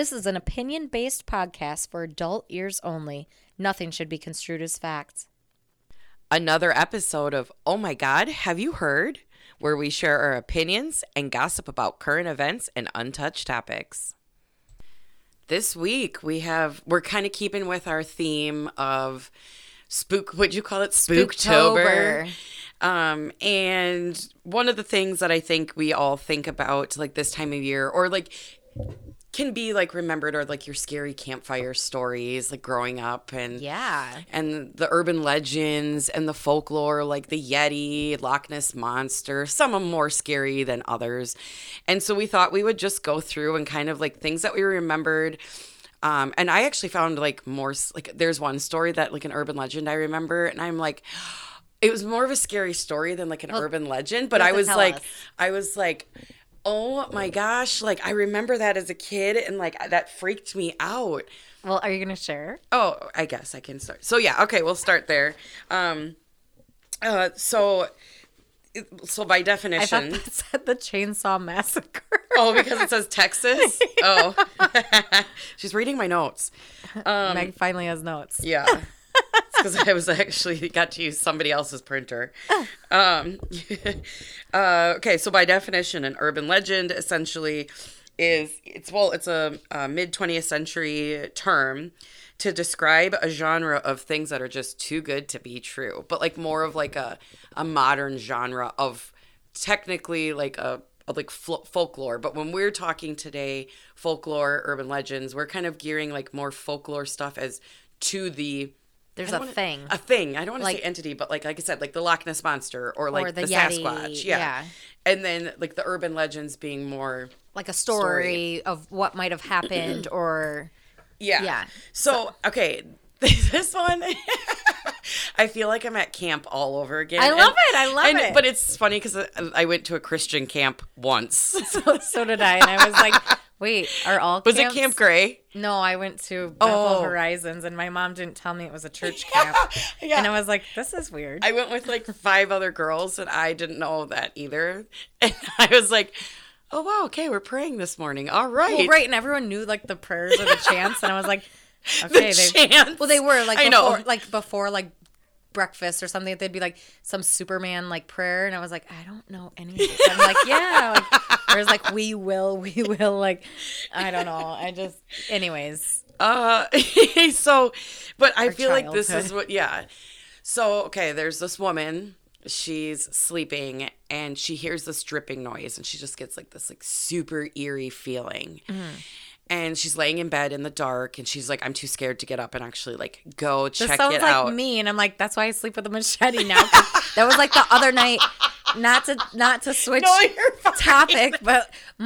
This is an opinion based podcast for adult ears only. Nothing should be construed as facts. Another episode of Oh My God, Have You Heard? where we share our opinions and gossip about current events and untouched topics. This week we have we're kind of keeping with our theme of spook what'd you call it? Spooktober. Um, and one of the things that I think we all think about like this time of year or like can be like remembered or like your scary campfire stories like growing up and Yeah. and the urban legends and the folklore like the yeti loch ness monster some are more scary than others and so we thought we would just go through and kind of like things that we remembered um, and i actually found like more like there's one story that like an urban legend i remember and i'm like it was more of a scary story than like an urban legend but i was like us. i was like oh my gosh like i remember that as a kid and like that freaked me out Well, are you going to share? Oh, I guess I can start. So yeah, okay, we'll start there. Um, uh, so, so by definition, I thought definition, that said the Chainsaw Massacre. oh, because it says Texas. Oh, she's reading my notes. Meg finally has notes. Yeah. Because I was actually got to use somebody else's printer. Um, uh, okay, so by definition, an urban legend essentially is it's well, it's a, a mid 20th century term to describe a genre of things that are just too good to be true, but like more of like a a modern genre of technically like a like fol- folklore but when we're talking today folklore urban legends we're kind of gearing like more folklore stuff as to the There's a wanna- thing. A thing. I don't want to Like- say entity, but like like I said, like the Loch Ness monster or like the the, Yeti, Sasquatch. Yeah. yeah. And then like the urban legends being more like a story, of what might have happened or yeah. Yeah. So, okay, this one I feel like I'm at camp all over again. I love it, I love and- it. But it's funny cuz I went to a Christian camp once. so, so did I. And I was like, wait, are all Was camps- it Camp Gray? No, I went to Bethel Oh. Horizons and my mom didn't tell me it was a church camp. Yeah. And I was like, this is weird. I went with like five other girls and I didn't know that either. And I was like, "Oh wow, okay, we're praying this morning. All right." well, right, and everyone knew like the prayers or the chants, and I was like, okay, they chants. well they were like I know. like before like breakfast or something. They'd be like some Superman like prayer, and I was like, I don't know anything. I'm like, yeah, like, or it's like we will, we will, like I don't know. I just, anyways, Uh, so, but I Our feel like this is what, yeah. So, okay, there's this woman. She's sleeping and she hears this dripping noise and she just gets like this like super eerie feeling. Mm-hmm. And she's laying in bed in the dark and she's like, I'm too scared to get up and actually like go check this check sounds it like out. me, and I'm like, that's why I sleep with a machete now that was like the other night. Not to not to switch No, topic, but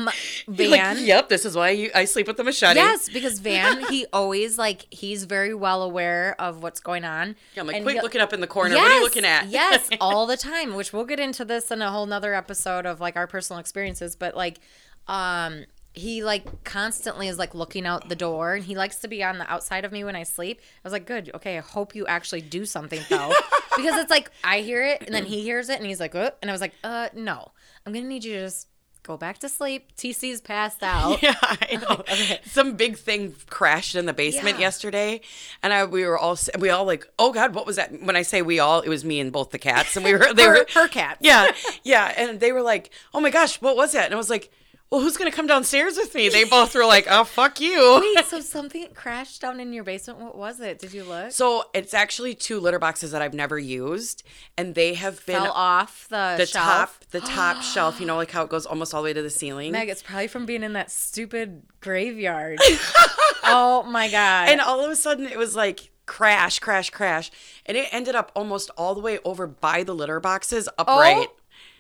Van. Like, yep, this is why you, I sleep with the machete. Yes, because Van, he always like he's very well aware of what's going on. Yeah, I'm like, And quick looking up in the corner. what are you looking at? yes, all the time. Which we'll get into this in a whole nother episode of like our personal experiences. But like, um, he like constantly is like looking out the door, and he likes to be on the outside of me when I sleep. I was like, good, okay. I hope you actually do something though, because it's like I hear it, and then he hears it, and he's like, uh, and I was like, uh, no, I'm gonna need you to just go back to sleep. TC's passed out. Yeah, I know. Okay. Some big thing crashed in the basement Yeah. yesterday, and I we were all we all like, oh god, what was that? When I say we all, it was me and both the cats, and we were they Her, were her cat. yeah yeah, and they were like, oh my gosh, what was that? And I was like, well, who's gonna come downstairs with me? They both were like, oh fuck you. Wait, so something crashed down in your basement? What was it? Did you look? So it's actually two litter boxes that I've never used, and they have been Fell off the, the shelf. top the top shelf. You know, like how it goes almost all the way to the ceiling. Meg, it's probably from being in that stupid graveyard. oh my god! And all of a sudden, it was like crash, crash, crash, and it ended up almost all the way over by the litter boxes, upright. oh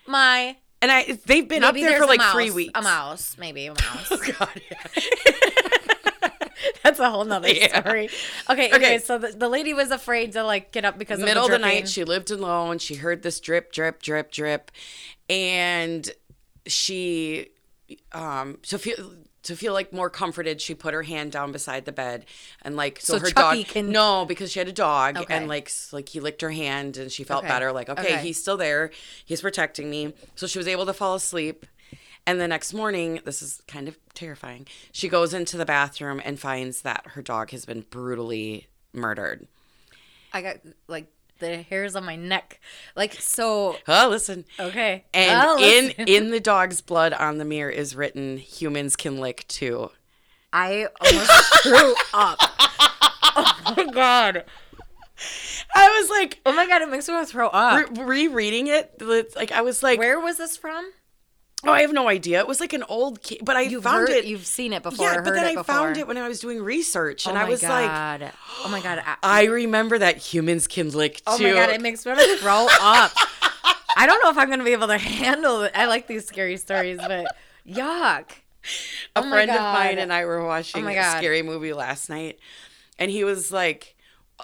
my! And I, they've been Maybe up there for like mouse. three weeks. A mouse, maybe a mouse. oh God, yeah. That's a whole nother Yeah. story. Okay, okay. Okay. So the, the lady was afraid to like get up because Middle of of the, the night, she lived alone. She heard this drip, drip, drip, drip, and she, um, to feel to feel like more comforted, she put her hand down beside the bed and like so, So her Chucky dog. can- No, because she had a dog Okay. and like like he licked her hand and she felt Okay. better. Like okay, Okay. he's still there. He's protecting me. So she was able to fall asleep. And the next morning, this is kind of terrifying. She goes into the bathroom and finds that her dog has been brutally murdered. I got like the hairs on my neck. Like so Oh, listen. okay. And Oh, in listen. in the dog's blood on the mirror is written humans can lick too. I almost threw up. Oh my god. I was like Oh my god, it makes me want to throw up. re- rereading it like I was like Where was this from? Oh I have no idea. It was like an old kid, but I You've found heard, it You've seen it before. Yeah, but then I before. found it when I was doing research and oh I was like god. oh my god. I, I remember that humans can lick too. oh my god, it makes me want to throw up. I don't know if I'm gonna be able to handle it. I like these scary stories, but yuck. a Oh friend of mine and I were watching my a scary movie last night, and he was like,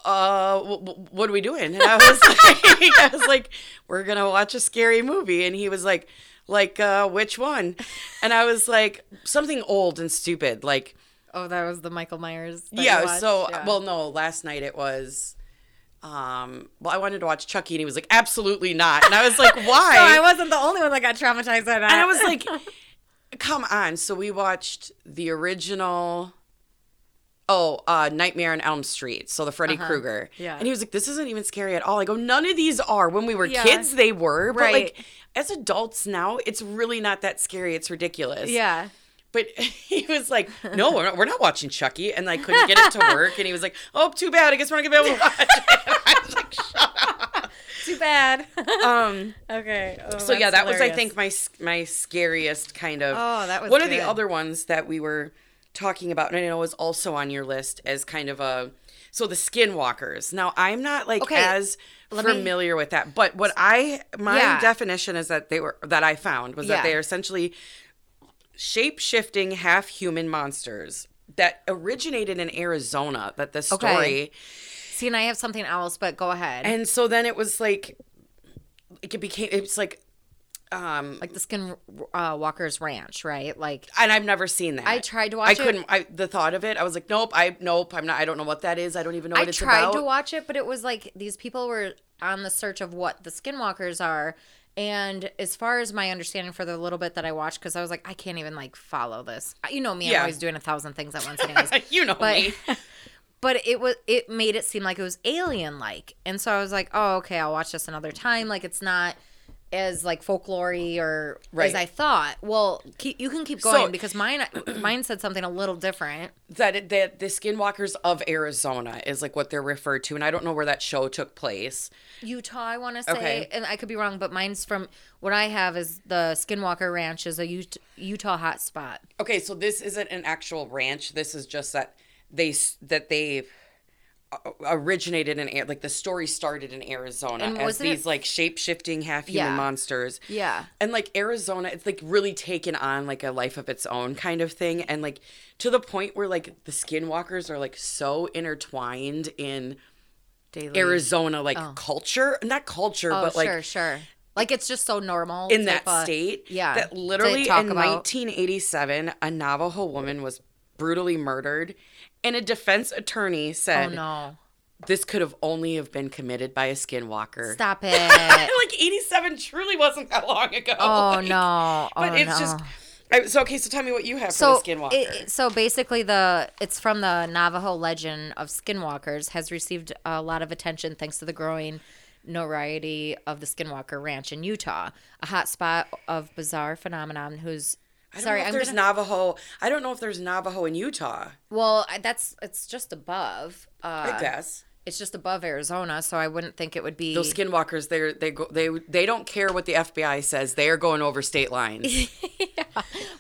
"Uh, w- w- what are we doing?" And I was like, "I was like, we're gonna watch a scary movie," and he was like, "Like, uh, which one?" And I was like, "Something old and stupid, like." Oh, that was the Michael Myers. Yeah, so Yeah. well, no, last night it was. Um, well, I wanted to watch Chucky, and he was like, "Absolutely not," and I was like, "Why?" So I wasn't the only one that got traumatized by that. And I was like, come on. So we watched the original. Oh, uh, Nightmare on Elm Street. So the Freddy Krueger. Uh-huh. Yeah. And he was like, this isn't even scary at all. I go, none of these are. When we were Yeah. kids, they were. But Right. like, as adults now, it's really not that scary. It's ridiculous. yeah. But he was like, no, we're not, we're not watching Chucky. And I couldn't get it to work. And he was like, oh, too bad. I guess we're not going to be able to watch it. I was like, shut Too bad. Um, okay. Oh, so yeah, that was I think my my scariest kind of. Oh, that was one of the other ones that we were talking about, and I know was also on your list as kind of a. So the skinwalkers. Now I'm not like Okay, as let me- familiar with that, but what I my Yeah. definition is that they were that I found was Yeah. that they are essentially shape shifting half human monsters that originated in Arizona. That the story. Okay. See, and I have something else, but go ahead. And so then it was like, it became. It's like. Um, like the Skin uh, Walker's Ranch, right? Like and I've never seen that. I tried to watch I it. couldn't. I the thought of it. I was like, nope. I nope. I'm not. I don't know what that is. I don't even know what I it's tried about. to watch it, but it was like these people were on the search of what the Skinwalkers are. And as far as my understanding for the little bit that I watched, because I was like, I can't even like follow this. You know me, yeah. I'm always doing a thousand things at once, anyways. you know but me. but it was it made it seem like it was alien like and so i was like oh okay i'll watch this another time like it's not as like folklore or Right. as i thought well keep, you can keep going So- because mine mine said something a little different That it- that the Skinwalkers of Arizona is like what they're referred to, and I don't know where that show took place. utah i want to say Okay. and i could be wrong but mine's from what i have is the skinwalker ranch is a Ut- utah hotspot Okay, so this isn't an actual ranch. This is just that they that they Uh, originated in like the story started in Arizona And as wasn't it- these like shape shifting half human Yeah. monsters. yeah and like Arizona, it's like really taken on like a life of its own kind of thing, and like to the point where like the skinwalkers are like so intertwined in daily Arizona like oh. culture, not culture, oh but like sure sure like it's just so normal in that of- state. yeah that literally in about. 1987, a Navajo woman was brutally murdered, and a defense attorney said, oh no this could have only have been committed by a skinwalker. stop it like 87 truly wasn't that long ago. Oh Like, no! But oh, it's no. just. I, so okay, so tell me what you have so for the Skinwalker. it- so basically the it's from the Navajo legend of skinwalkers has received a lot of attention thanks to the growing notoriety of the Skinwalker Ranch in Utah, a hotspot of bizarre phenomenon whose I don't sorry know if I'm there's gonna, Navajo. I don't know if there's Navajo in Utah. well that's it's just above uh, I guess it's just above Arizona so I wouldn't think it would be those Skinwalkers. They they go they they don't care what the FBI says. They are going over state lines.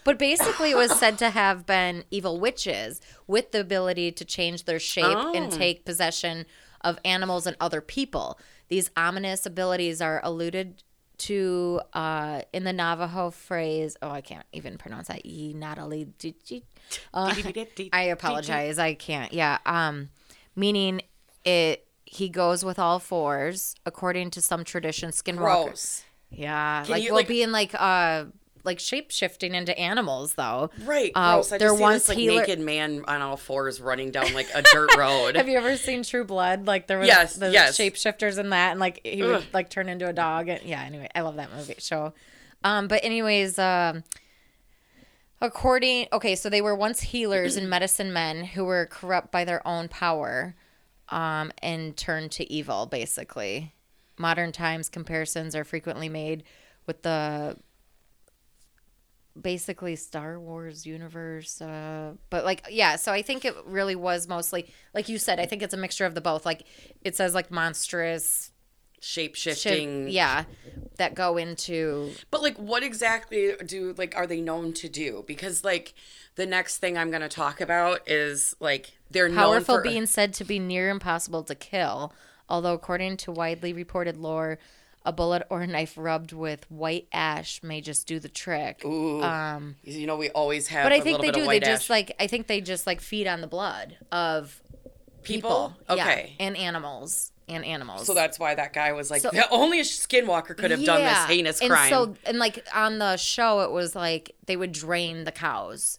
But basically, it was said to have been evil witches with the ability to change their shape and Oh. take possession of animals and other people. These ominous abilities are alluded to uh, in the Navajo phrase. Oh, I can't even pronounce that. E Natalie. Uh, I apologize. I can't. Yeah. Um, meaning it. He goes with all fours, according to some tradition. Skinwalkers. Gross. Yeah, Can like you, well, like- being like uh like shape shifting into animals though. Right. Uh, Gross. I there just once this like healer- naked man on all fours running down like a dirt road. Have you ever seen True Blood? Like there was Yes, the yes. shapeshifters in that, and like he would like turn into a dog. And yeah, anyway, I love that movie show. Um, but anyways, um, According, okay, so they were once healers and medicine men who were corrupt by their own power um, and turned to evil, basically. Modern times comparisons are frequently made with the basically Star Wars universe. Uh, but like, yeah, so I think it really was mostly, like you said, I think it's a mixture of the both. Like, it says like monstrous Shape shifting. yeah, that go into But like what exactly do like are they known to do? Because like the next thing I'm gonna talk about is like they're powerful for being said to be near impossible to kill. Although, according to widely reported lore, a bullet or a knife rubbed with white ash may just do the trick. Ooh, Um, you know we always have but I think they do. They just ash. like I think they just like feed on the blood of people. People? Yeah, Okay. and animals and animals. so that's why that guy was like So- the only a skinwalker could have done this Yeah. heinous and crime. so and like on the show, it was like they would drain the cows,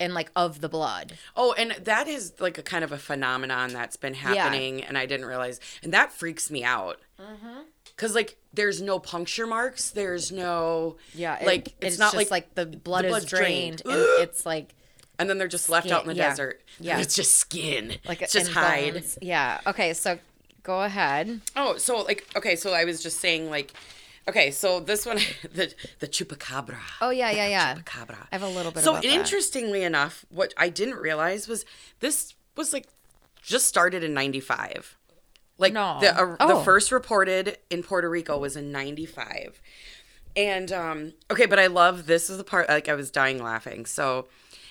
and like of the blood. Oh, and that is like a kind of a phenomenon that's been happening, and I didn't realize, and that freaks me out. Mm-hmm. Cause like there's no puncture marks, there's no Yeah, it- like it's, not just like, like the blood blood's is drained, drained. and it's like and then they're just left out in the yeah. desert. Yeah. it's just skin, like it's just hide. bones. Yeah. Okay. So go ahead. Oh, so like okay, so I was just saying like, okay, so this one the the chupacabra. Oh yeah, yeah, yeah. Chupacabra. I have a little bit. So about that. interestingly enough, what I didn't realize was this was like just started in '95. Like No. the uh, Oh. the first reported in Puerto Rico was in '95, and um okay, but I love this is the part like I was dying laughing. So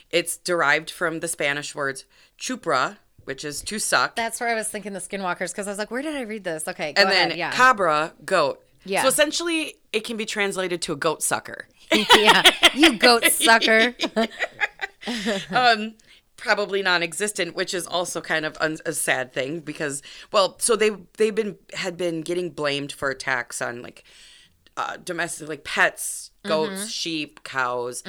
it's derived from the Spanish words chupra, which is to suck, That's where I was thinking the skinwalkers because I was like, where did I read this? Okay, go and ahead. then yeah. cabra, goat. Yeah. So essentially, it can be translated to a goat sucker. yeah. You goat sucker. um probably non-existent which is also kind of un- a sad thing because well so they they've been had been getting blamed for attacks on like uh, domestic like pets goats sheep cows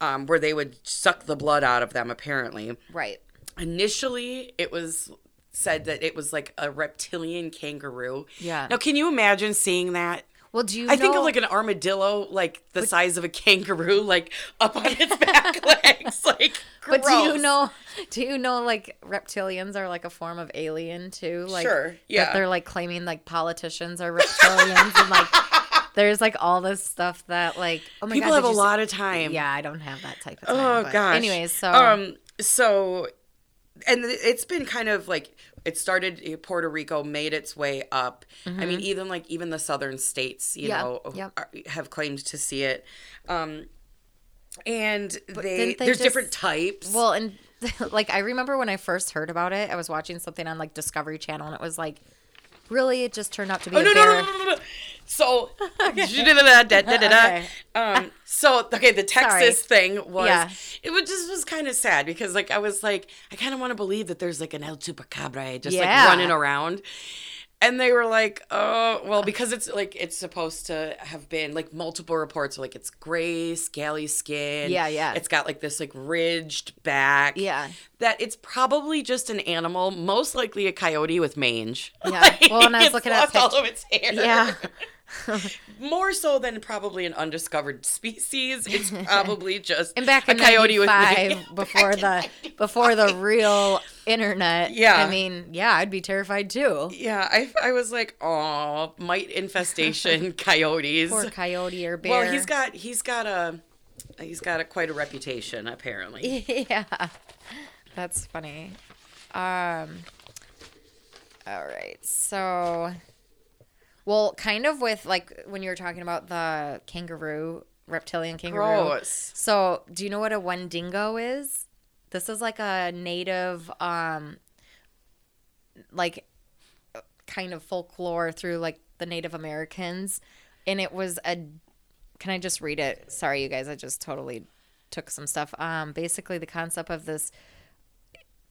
um, where they would suck the blood out of them apparently. Right. initially it was said that it was like a reptilian kangaroo. Yeah. now can you imagine seeing that Well, do you? I think of like an armadillo, like the size of a kangaroo, like up on its back legs, like. But do you know? Do you know like reptilians are like a form of alien too? Like Sure, yeah. That they're like claiming like politicians are reptilians and like there's like all this stuff that like oh my god. People god have a see- lot of time. Yeah, I don't have that type of time. Oh but gosh. Anyways, so um, so, and it's been kind of like it started. in Puerto Rico made its way up. I mean, even like even the southern states, you Mm-hmm. Yeah, know, are, have claimed to see it. Um, and they, they there's just- different types. Well, and like I remember when I first heard about it, I was watching something on like Discovery Channel, and it was like, really, it just turned out to be Oh a no, no, bear. no, no, no, no. So. Okay. um, so okay, the Texas thing was Yeah. it was just was kind of sad because like I was like I kind of want to believe that there's like an El Chupacabra just Yeah. like running around. And they were like, "Oh, well, because it's like it's supposed to have been like multiple reports, like it's gray, scaly skin. Yeah, yeah. It's got like this like ridged back. Yeah. that it's probably just an animal, most likely a coyote with mange. Yeah. Well, and I was looking at all of its hair. Yeah. More so than probably an undiscovered species. It's probably just And back a coyote with '95, mange. before the before the real internet, Yeah. I mean, yeah, I'd be terrified too. Yeah, I, I was like, oh, mite infestation coyotes. Poor coyote or bear. well, he's got he's got a he's got a, quite a reputation apparently. yeah, that's funny. Um. All right, so, well, kind of with like when you were talking about the kangaroo, reptilian kangaroo. Gross. So, do you know what a Wendigo is? This is like a native, um, like, kind of folklore through like the Native Americans, and it was a. Can I just read it? Sorry, you guys. I just totally took some stuff. Um, basically, the concept of this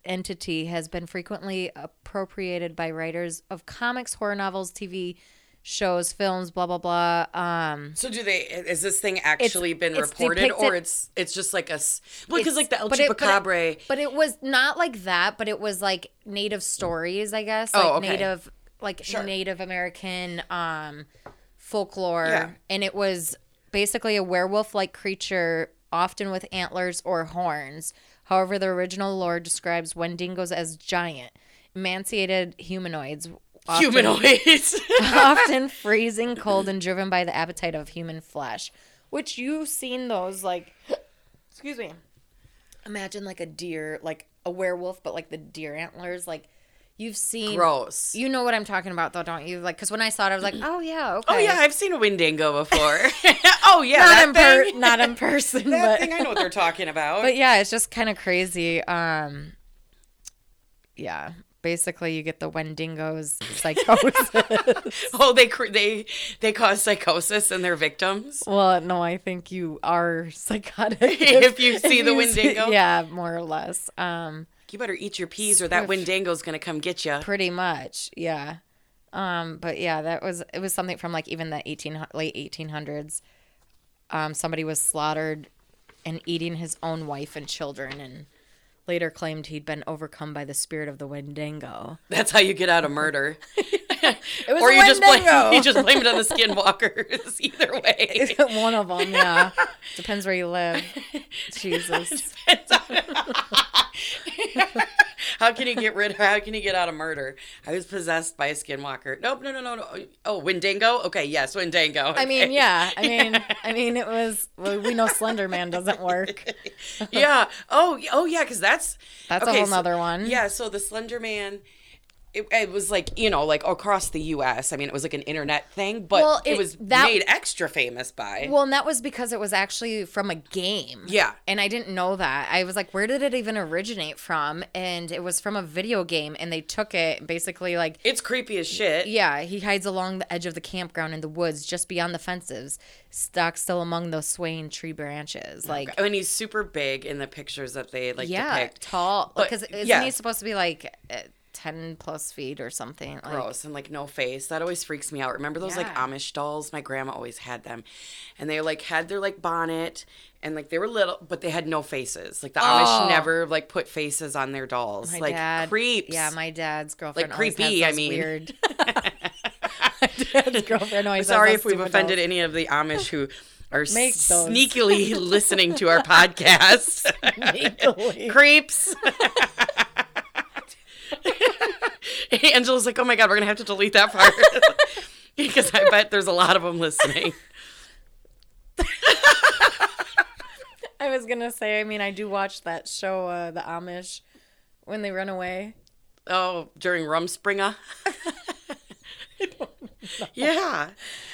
entity has been frequently appropriated by writers of comics, horror novels, TV shows, films, blah blah blah. Um, So do they? Is this thing actually been it's reported, or it's it's just like a well, because like the El but but Chupacabra. But it was not like that, but it was like native stories, I guess. Oh, Like okay. native like Sure. Native American um folklore. Yeah. And it was basically a werewolf like creature often with antlers or horns. However, the original lore describes Wendigos as giant, emaciated humanoids. Often- Humanoids. often freezing cold and driven by the appetite of human flesh. Which you've seen those like excuse me. Imagine like a deer, like a werewolf, but like the deer antlers, like you've seen Gross. You know what I'm talking about though, don't you? Like cuz when I saw it I was like, "Oh yeah, okay." Oh yeah, I've seen a Wendigo before. oh yeah, not that in per- not in person, that but thing. I know what they're talking about. but yeah, it's just kind of crazy. Um yeah, basically you get the Wendigos psychosis. oh, they they they cause psychosis in their victims. Well, no, I think you are psychotic If you see the you see- Wendigo? yeah, more or less. Um, You better eat your peas, or that Wendigo's gonna come get you. pretty much, yeah. Um, but yeah, that was it was something from like even the eighteen late eighteen hundreds. Um, somebody was slaughtered and eating his own wife and children, and later claimed he'd been overcome by the spirit of the Wendigo. That's how you get out of murder. It was or you just blame you just blame it on the skinwalkers. Either way. One of them, yeah. Depends where you live. Jesus. How can you get rid? Of how can you get out of murder? I was possessed by a skinwalker. Nope, no, no, no, no. Oh, Wendigo. Okay, yes, Wendigo. I mean, yeah. I mean, I mean, it was. Well, we know Slender Man doesn't work. yeah. Oh, oh, yeah. Because that's That's a whole other one. Yeah. So the Slender Man. It, it was like you know like across the U.S. I mean, it was like an internet thing, but Well, it, it- was that- made extra famous by. Well, and that was because it was actually from a game. Yeah. And I didn't know that. I was like, where did it even originate from? And it was from a video game, and they took it basically like. it's creepy as shit. Yeah, he hides along the edge of the campground in the woods, just beyond the fences, stuck still among those swaying tree branches. Like, I mean, he's super big in the pictures that they like yeah, depict. tall. Because isn't yeah. he supposed to be like uh, ten plus feet or something? Like, gross and like no face. That always freaks me out. Remember those like Amish dolls? My grandma always had them, and they like had their like bonnet and like they were little, but they had no faces. Like the Oh. Amish never like put faces on their dolls. My like dad, creeps. Yeah, my dad's girlfriend. Like creepy, I mean. weird. my dad's girlfriend always. Sorry if we've offended dolls. any of the Amish who are sneakily listening to our podcast. Creeps. Angela's like, oh my god, we're gonna have to delete that part because I bet there's a lot of them listening. I was gonna say. I mean, I do watch that show, uh, The Amish, when they run away. Oh, during Rumspringa. yeah.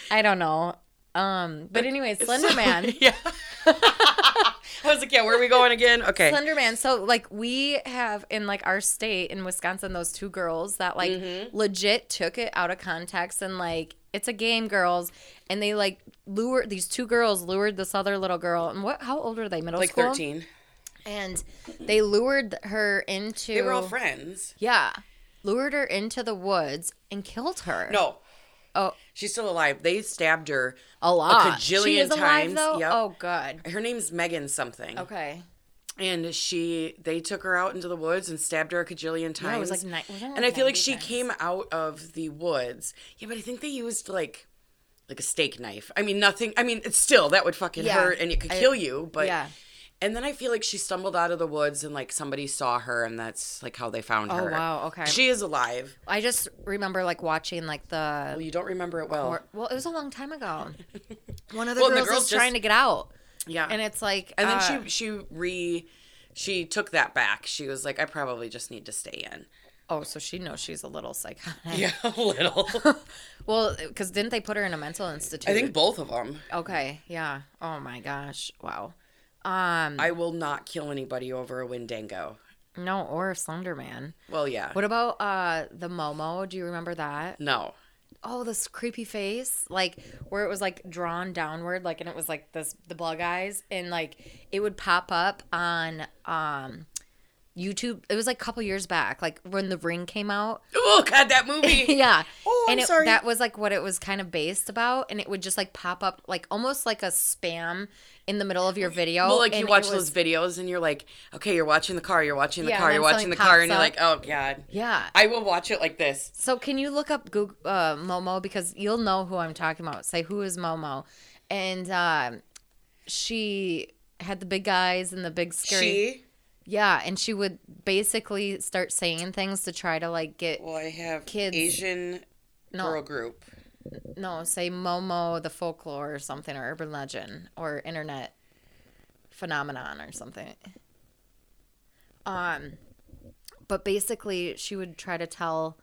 I don't know. Um, but anyway, Slender Man. yeah. I was like, yeah, where are we going again? Okay. Slender Man. So like we have in like our state in Wisconsin those two girls that like Mm-hmm. legit took it out of context and like it's a game girls and they like lured these two girls lured this other little girl and what how old are they middle school? like school 13. and they lured her into They were all friends. yeah lured her into the woods and killed her No, oh she's still alive. They stabbed her a lot a cajillion she is alive times. though Yep. oh good Her name's Megan something. okay And she, they took her out into the woods and stabbed her a cajillion times. yeah it was like ni- and I feel like she times? came out of the woods. Yeah, but I think they used like like a steak knife. I mean, nothing. I mean, it's still that would fucking Yeah. hurt and it could I- kill you. But yeah And then I feel like she stumbled out of the woods and like somebody saw her and that's like how they found her. Oh, her. wow, okay. She is alive. I just remember like watching like the Well, you don't remember it well. or, well, it was a long time ago. One of the Well, and the girls, girls is just- trying to get out, yeah. and it's like, and then uh, she she re she took that back. She was like, I probably just need to stay in. oh, so she knows she's a little psychotic. Yeah, a little. Well, because didn't they put her in a mental institute? I think both of them. Okay. Yeah. Oh my gosh. Wow. Um. I will not kill anybody over a Wendigo. no, or Slender Man. Well, yeah. What about uh the Momo? Do you remember that? No. Oh, this creepy face, like where it was like drawn downward, like and it was like this the bug eyes, and like it would pop up on um YouTube. It was like a couple years back, like when The Ring came out. Oh God, that movie. yeah. Oh, I'm and it, sorry. that was like what it was kind of based about, and it would just like pop up, like almost like a spam in the middle of your video. Well, like you watch was- those videos and you're like, okay, you're watching the car, you're watching the Yeah, car, you're watching the car, and you're like, oh God. Yeah. I will watch it like this. So can you look up Google, uh, Momo because you'll know who I'm talking about. Say who is Momo, and um, she had the big eyes and the big scary. She. Yeah, and she would basically start saying things to try to like get Well, I have Kids. Asian No. girl group. no, say Momo the folklore or something or urban legend or internet phenomenon or something. Um but basically she would try to tell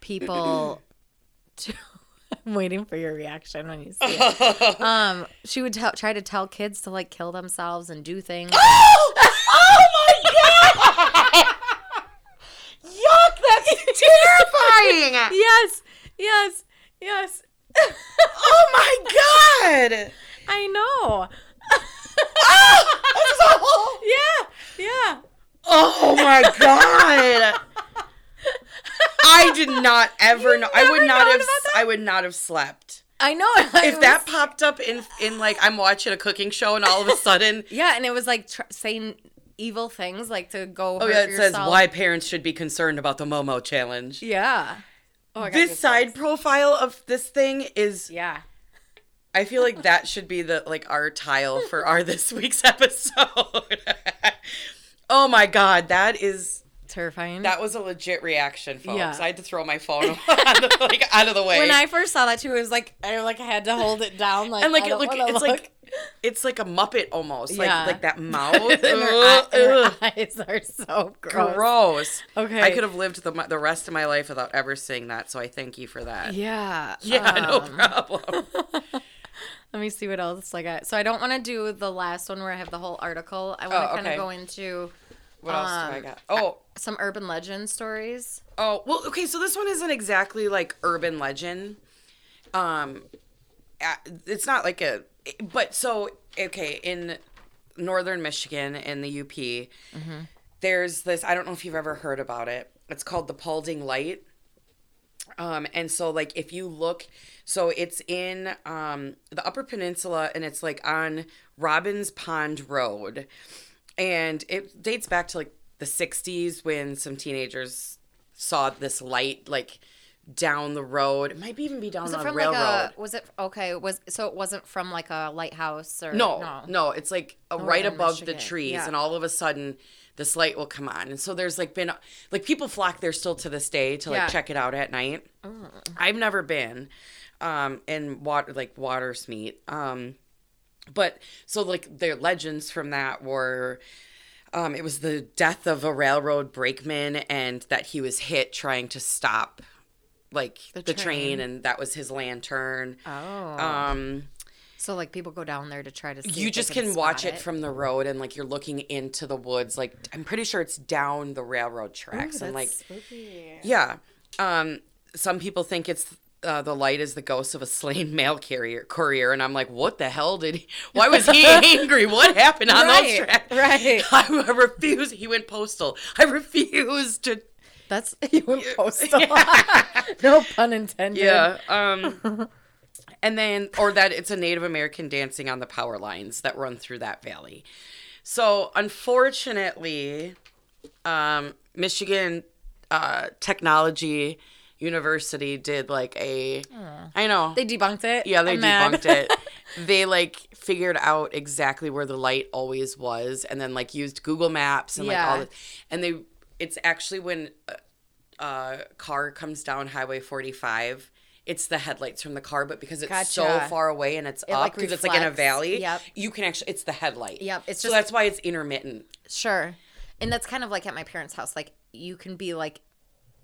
people to I'm waiting for your reaction when you see it. Um she would tell try to tell kids to like kill themselves and do things. Oh! Oh my god! Yuck! That's terrifying. yes. Yes. Yes. Oh my god! I know. Oh, Yeah. Yeah. oh my god! I did not ever know. I would not have. I would not have slept I know. if that popped up in in like I'm watching a cooking show and all of a sudden. Yeah, and it was like tr- saying evil things, like to go. Oh yeah, it says why parents should be concerned about the Momo challenge. Yeah. Oh, This side profile of this thing is Yeah. I feel like that should be the like our tile for our this week's episode. oh my god, that is Terrifying. that was a legit reaction, folks. Yeah. I had to throw my phone out of, like out of the way. when I first saw that too, it was like I like had to hold it down, like and like I it don't look, it's look. like it's like a Muppet almost, Yeah. like like that mouth. and her, eye- her eyes are so gross. Gross. Okay. I could have lived the the rest of my life without ever seeing that, so I thank you for that. Yeah. Yeah, no um, problem. Let me see what else I got. So I don't want to do the last one where I have the whole article. I want to Oh, kind of go into What else do I Um, got? Oh, some urban legend stories. Oh, well, okay, so this one isn't exactly like urban legend. Um it's not like a but so okay, in northern Michigan in the UP, there's this I don't know if you've ever heard about it. It's called the Paulding Light. Um and so like if you look so it's in um the Upper Peninsula and it's like on Robbins Pond Road. And it dates back to like the 60s when some teenagers saw this light like down the road. It might even be down Was it the from railroad. like a? Was it okay? Was so it wasn't from like a lighthouse or no, no, it's like uh, right in above the trees, yeah. and all of a sudden this light will come on. And so there's like been like people flock there still to this day to like Yeah. check it out at night. I've never been, um, in water like Watersmeet, um, but so like their legends from that were. Um, it was the death of a railroad brakeman, and that he was hit trying to stop, like the, The train. train. and that was his lantern. Oh. Um, so like people go down there to try to. See you just can, spot watch it. from the road and like you're looking into the woods like i'm pretty sure it's down the railroad tracks Ooh, and like spooky. yeah um some people think it's uh, the light is the ghost of a slain mail carrier courier and i'm like what the hell did he why was he angry what happened on those Right, tracks right. I, refuse he went postal i refuse to That's he went postal. no pun intended. yeah um and then or that it's a native american dancing on the power lines that run through that valley so unfortunately um michigan uh technology university did like a I know They debunked it. yeah they debunked it they like figured out exactly where the light always was and then like used google maps and like all Yeah. this and they it's actually when a, a car comes down highway 45 it's the headlights from the car but because it's so far away and it's It, up like, because it's like in a valley Yep. you can actually it's the headlight Yep, it's so just- that's why it's intermittent Sure. And that's kind of like at my parents' house. Like you can be like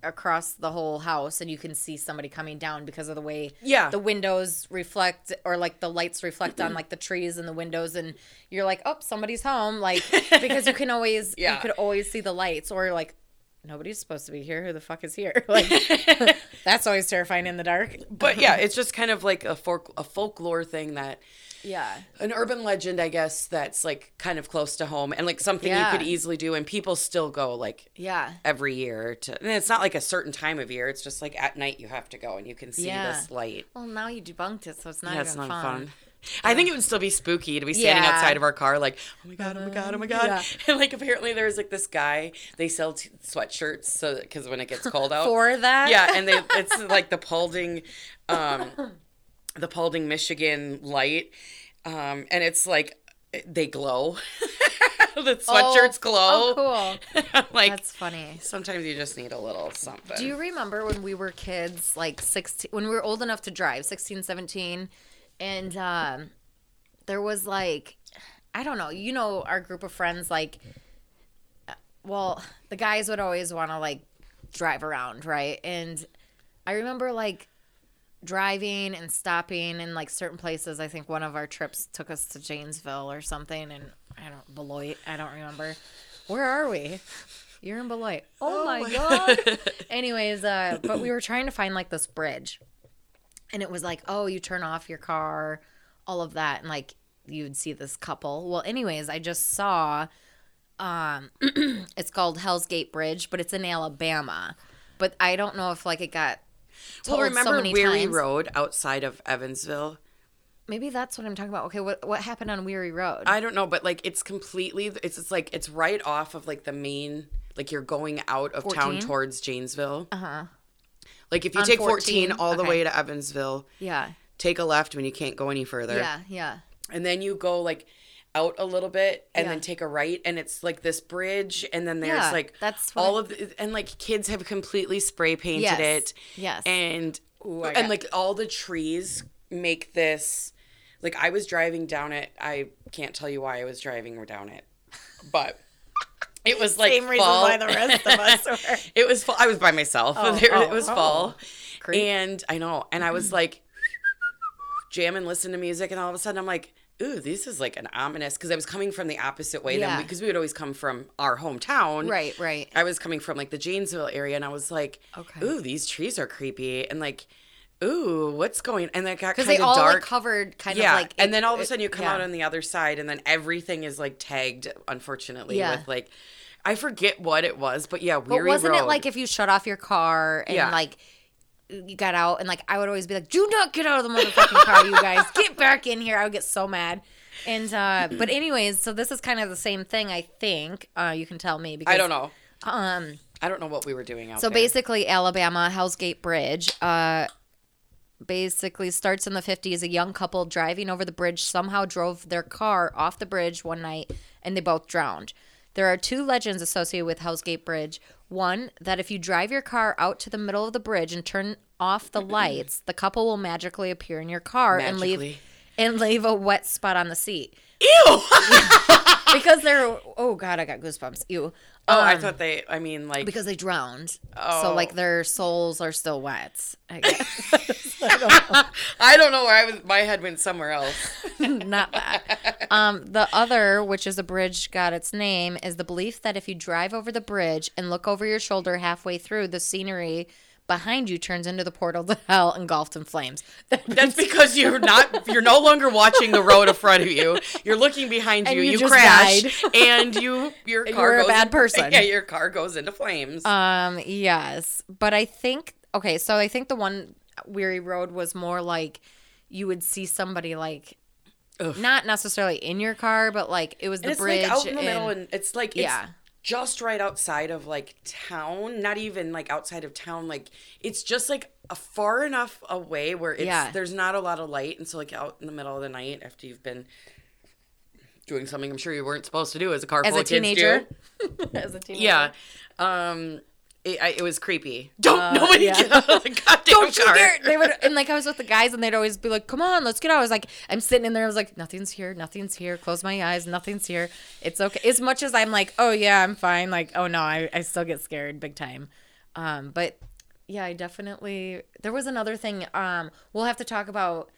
across the whole house and you can see somebody coming down because of the way Yeah. the windows reflect or like the lights reflect on like the trees and the windows and you're like, "Oh, somebody's home." Like because you can always Yeah. you could always see the lights or like nobody's supposed to be here. Who the fuck is here? Like that's always terrifying in the dark. but yeah it's just kind of like a folk a folklore thing that Yeah. an urban legend, I guess, that's like kind of close to home and like something Yeah. you could easily do, and people still go like Yeah. every year to. And it's not like a certain time of year; it's just like at night you have to go and you can see Yeah. this light. Well, now you debunked it, so it's not That's even not fun. fun. I think it would still be spooky to be standing Yeah. outside of our car, like, oh my god, oh my god, oh my god, Yeah. and like apparently there's like this guy they sell t- sweatshirts so because when it gets cold out, For that? yeah, and they it's like the Paulding, um, the Paulding, Michigan light, um, and it's like they glow. the sweatshirts glow. Oh, cool. like That's funny. sometimes you just need a little something. Do you remember when we were kids, like 16, when we were old enough to drive, 16, 17, and um, there was like, I don't know, you know, our group of friends, like, uh, well, the guys would always want to like drive around, right? And I remember like driving and stopping in like certain places. I think one of our trips took us to Janesville or something, and I don't Beloit. I don't remember. Where are we? You're in Beloit. Oh, my god. Anyways, uh, but we were trying to find like this bridge, and it was like, oh, you turn off your car, all of that, and like you'd see this couple. Well, anyways, I just saw. Um, it's called Hell's Gate Bridge, but it's in Alabama. But I don't know if like it got well, remember so Weary times. Road outside of Evansville? Maybe that's what I'm talking about. Okay, what what happened on Weary Road? I don't know, but like it's completely it's just like it's right off of like the main like you're going out of town towards Janesville. uh huh. Like if you On take 14, 14? all the way to Evansville, Yeah. take a left when you can't go any further. Yeah. Yeah. And then you go like out a little bit and Yeah. then take a right and it's like this bridge and then there's Yeah, like that's all I- of the, and like kids have completely spray painted Yes. it. Yes. And Ooh, and got- like all the trees make this like I was driving down it. I can't tell you why I was driving down it. But it was like Same reason fall. why the rest of us were. it was fall. I was by myself. Oh, There- oh, it was oh. fall. Creep. And I know. And I was like jam and listen to music, and all of a sudden I'm like, ooh, this is like an ominous because I was coming from the opposite way Yeah. then because we would always come from our hometown. Right. Right. I was coming from like the Janesville area and I was like, Okay. ooh, these trees are creepy and like, ooh, what's going and then it got kind they of all dark. like covered kind yeah, of like. and it- then all of a sudden you come yeah. out on the other side, and then everything is like tagged, unfortunately, Yeah. with like, I forget what it was, but yeah, But Weary wasn't Road. it like if you shut off your car and like got out and like I would always be like, "Do not get out of the motherfucking car, you guys! Get back in here!" I would get so mad. And uh but anyways, so this is kind of the same thing, I think. Uh you can tell me because I don't know. Um I don't know what we were doing out So there. basically, Alabama Hell's Gate Bridge uh, basically starts in the 50s. A young couple driving over the bridge somehow drove their car off the bridge one night and they both drowned. There are two legends associated with Hell's Gate Bridge. One, that if you drive your car out to the middle of the bridge and turn off the lights, the couple will magically appear in your car and leave and leave a wet spot on the seat. Ew. Because they're oh god, I got goosebumps. Ew. Oh, I Um, thought they. I mean, like because they drowned. oh. So like their souls are still wet. I guess. I don't know where I was. My head went somewhere else. Not that. Um, the other, which is a bridge got its name, is the belief that if you drive over the bridge and look over your shoulder halfway through, the scenery behind you turns into the portal to hell engulfed in flames. That's because you're not. You're no longer watching the road in front of you. You're looking behind you. you You, crash, and you your car You're a goes bad person. Yeah, your car goes into flames. Um, yes, but I think okay. So I think the one weary road was more like you would see somebody like. Ugh. Not necessarily in your car, but like it was the it's bridge. like out in the and- middle, and it's like it's Yeah. Just right outside of like town. Not even like outside of town. Like it's just like a far enough away where it's Yeah. there's not a lot of light, and so like out in the middle of the night after you've been doing something I'm sure you weren't supposed to do as a car as full a of kids teenager. do. as a teenager. Yeah. Um it, I, it was creepy. Don't nobody Uh, yeah. get out of the goddamn Don't you car. dare! They would, and like I was with the guys, and they'd always be like, "Come on, let's get out." I was like, I'm sitting in there. I was like, "Nothing's here. Nothing's here. Close my eyes. Nothing's here. It's okay." As much as I'm like, "Oh yeah, I'm fine." Like, oh no, I, I still get scared big time. Um, but yeah, I definitely. There was another thing. Um, we'll have to talk about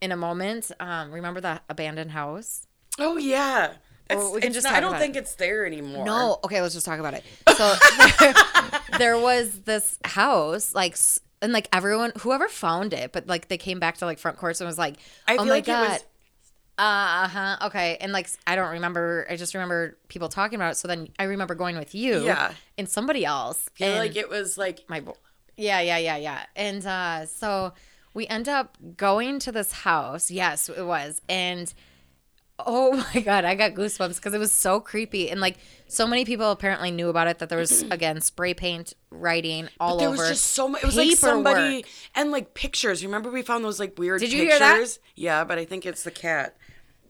in a moment. Um, remember the abandoned house? Oh yeah. It's, we can just not- I don't think it's there anymore. No. Okay, let's just talk about it. So there, there was this house, like, and like everyone, whoever found it, but like they came back to like front courts and was like, I "Oh feel my like it god." was Uh huh. Okay. And like, I don't remember. I just remember people talking about it. So then I remember going with you. Yeah. And somebody else. I feel and like it was like my yeah yeah yeah yeah and uh so we end up going to this house yes it was and oh my god i got goosebumps because it was so creepy and like so many people apparently knew about it that there was again spray paint writing all there over was just so much. It was like somebody and like pictures. Remember we found those like weird Did you pictures? hear that? Yeah, but I think it's the cat.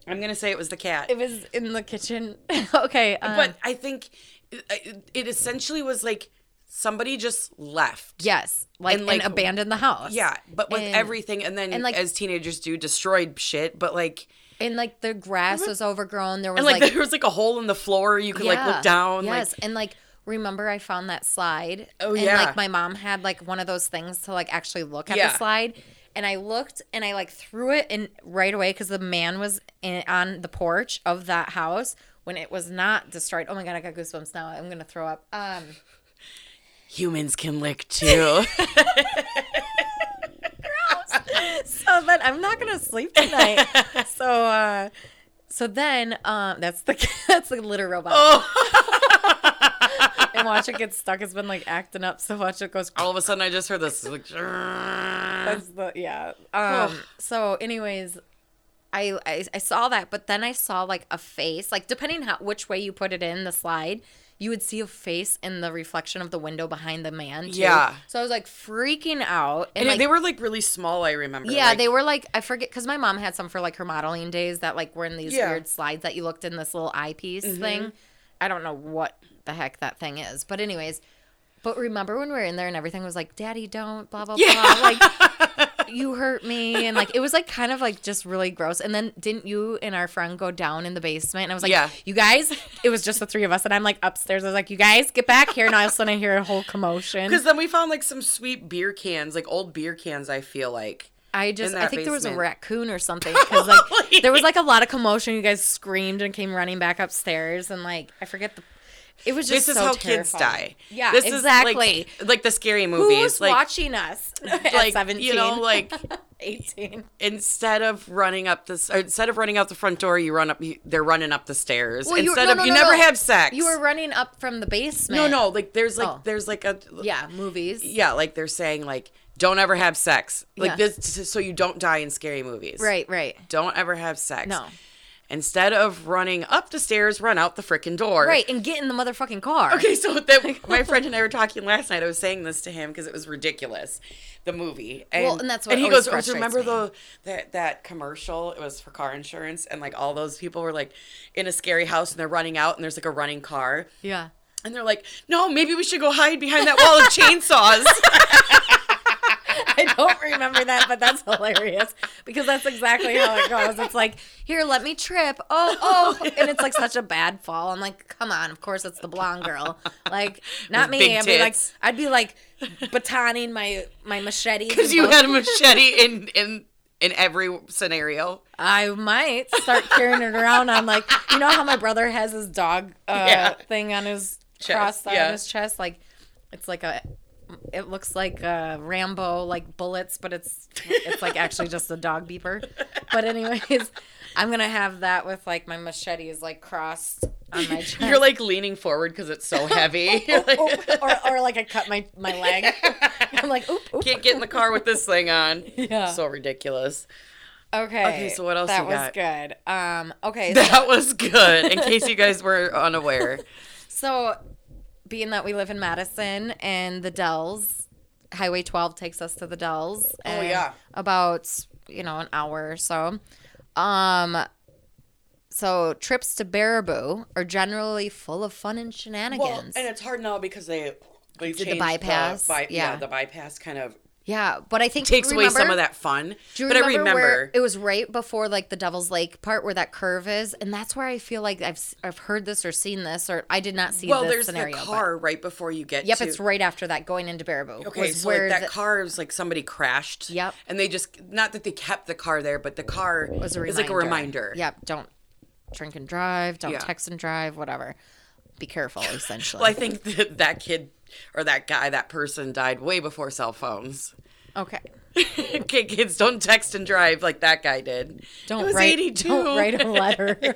I'm gonna say it was the cat. It was in the kitchen. okay. Um, but I think it, it essentially was like somebody just left. yes, like, and, like, and abandoned the house. Yeah, but with And- everything, and then and, like- as teenagers do, destroyed shit. But like, And like the grass was overgrown. There was and like, like, there was like a hole in the floor. You could like look down. Yes, Like, and like remember I found that slide. Oh, and, yeah. like my mom had like one of those things to like actually look at Yeah. the slide. And I looked and I like threw it in right away because the man was in, on the porch of that house when it was not destroyed. Oh my god, I got goosebumps now. I'm gonna throw up. Um, humans can lick too. so then I'm not gonna sleep tonight. so uh, so then um, that's the that's the litter robot. oh, And watch it get stuck. It's been like acting up so much it goes. all of a sudden, I just heard this. Like, That's the yeah. Um. So, anyways, I, I I saw that, but then I saw like a face. Like depending how which way you put it in the slide, you would see a face in the reflection of the window behind the man. Too. Yeah. So I was like freaking out, and, and like they were like really small. I remember. yeah, like, they were like I forget because my mom had some for like her modeling days that like were in these Yeah. Mm-hmm. weird slides that you looked in this little eyepiece thing. I don't know what the heck that thing is, but anyways. But remember when we were in there and everything was like, "Daddy, don't," blah blah Yeah. blah, like you hurt me, and like it was like kind of like just really gross. And then didn't you and our friend go down in the basement? And I was like, Yeah. "You guys," it was just the three of us, and I'm like upstairs. I was like, "You guys, get back here!" And all of a sudden I hear a whole commotion. Because then we found like some sweet beer cans, like old beer cans. I feel like. I just I think there was a raccoon or something because like there was like a lot of commotion. You guys screamed and came running back upstairs and like I forget the. It was just This is so how kids terrifying. die. Yeah, this exactly. Is like, like the scary movies. Who's like, watching us? Like seventeen, you know, like eighteen. instead of running up this, instead of running out the front door, you run up. You, they're running up the stairs. Well, you- instead no, of no, you no, never have sex. You were running up from the basement. no, no. Like there's like Oh. there's like a Yeah, movies. yeah. Like they're saying like don't ever have sex. Like Yeah. this, so you don't die in scary movies. Right, right, Don't ever have sex. No. Instead of running up the stairs, run out the freaking door. right, and get in the motherfucking car. Okay, so that my friend and I were talking last night. I was saying this to him because it was ridiculous, the movie. And, Well, and that's what and he goes, oh, "Remember me." the that that commercial? It was for car insurance, and like all those people were like in a scary house, and they're running out, and there's like a running car, Yeah. and they're like, "No, maybe we should go hide behind that wall of chainsaws." I don't remember that, but that's hilarious because that's exactly how it goes. It's like, here, let me trip. Oh, oh, and it's like such a bad fall. I'm like, come on. Of course, it's the blonde girl. Like, not With me. I'd be like. I'd be like, batoning my my machete Because you had a machete in in in every scenario. I might start carrying it around on like, you know how my brother has his dog uh, Yeah. thing on his Chest, cross yeah. on his chest. Like, it's like a. It looks like uh, Rambo, like bullets, but it's it's like actually just a dog beeper. But anyways, I'm gonna have that with like my machete is like crossed on my chest. You're like leaning forward because it's so heavy. You're like, Oop, or, or like I cut my, my leg. I'm like, oop, oop. Can't get in the car with this thing on. Yeah. So ridiculous. Okay. Okay, so what else you got? That was good. Um. Okay. so- That was good. In case you guys were unaware. So, being that we live in Madison and the Dells, Highway 12 takes us to the Dells. Oh, yeah. About, you know, an hour or so. Um, so trips to Baraboo are generally full of fun and shenanigans. Well, and it's hard now because they they Did the bypass? by- yeah. Yeah. the bypass kind of yeah, but I think takes away some of that fun. Do you but remember, I remember it was right before like the Devil's Lake part where that curve is, and that's where I feel like I've I've heard this or seen this or I did not see well, there's scenario. the car right before you get. Yep, to, it's right after that going into Baraboo. Okay, so like where that the- car is like somebody crashed. Yep. And they just not that they kept the car there, but the car was a is reminder. like a reminder. Yep, don't drink and drive, don't Yeah. text and drive, whatever. Be careful, essentially. Well, I think that that kid or that guy, that person died way before cell phones. Okay. okay, kids, don't text and drive like that guy did. Don't write 82. don't write a letter.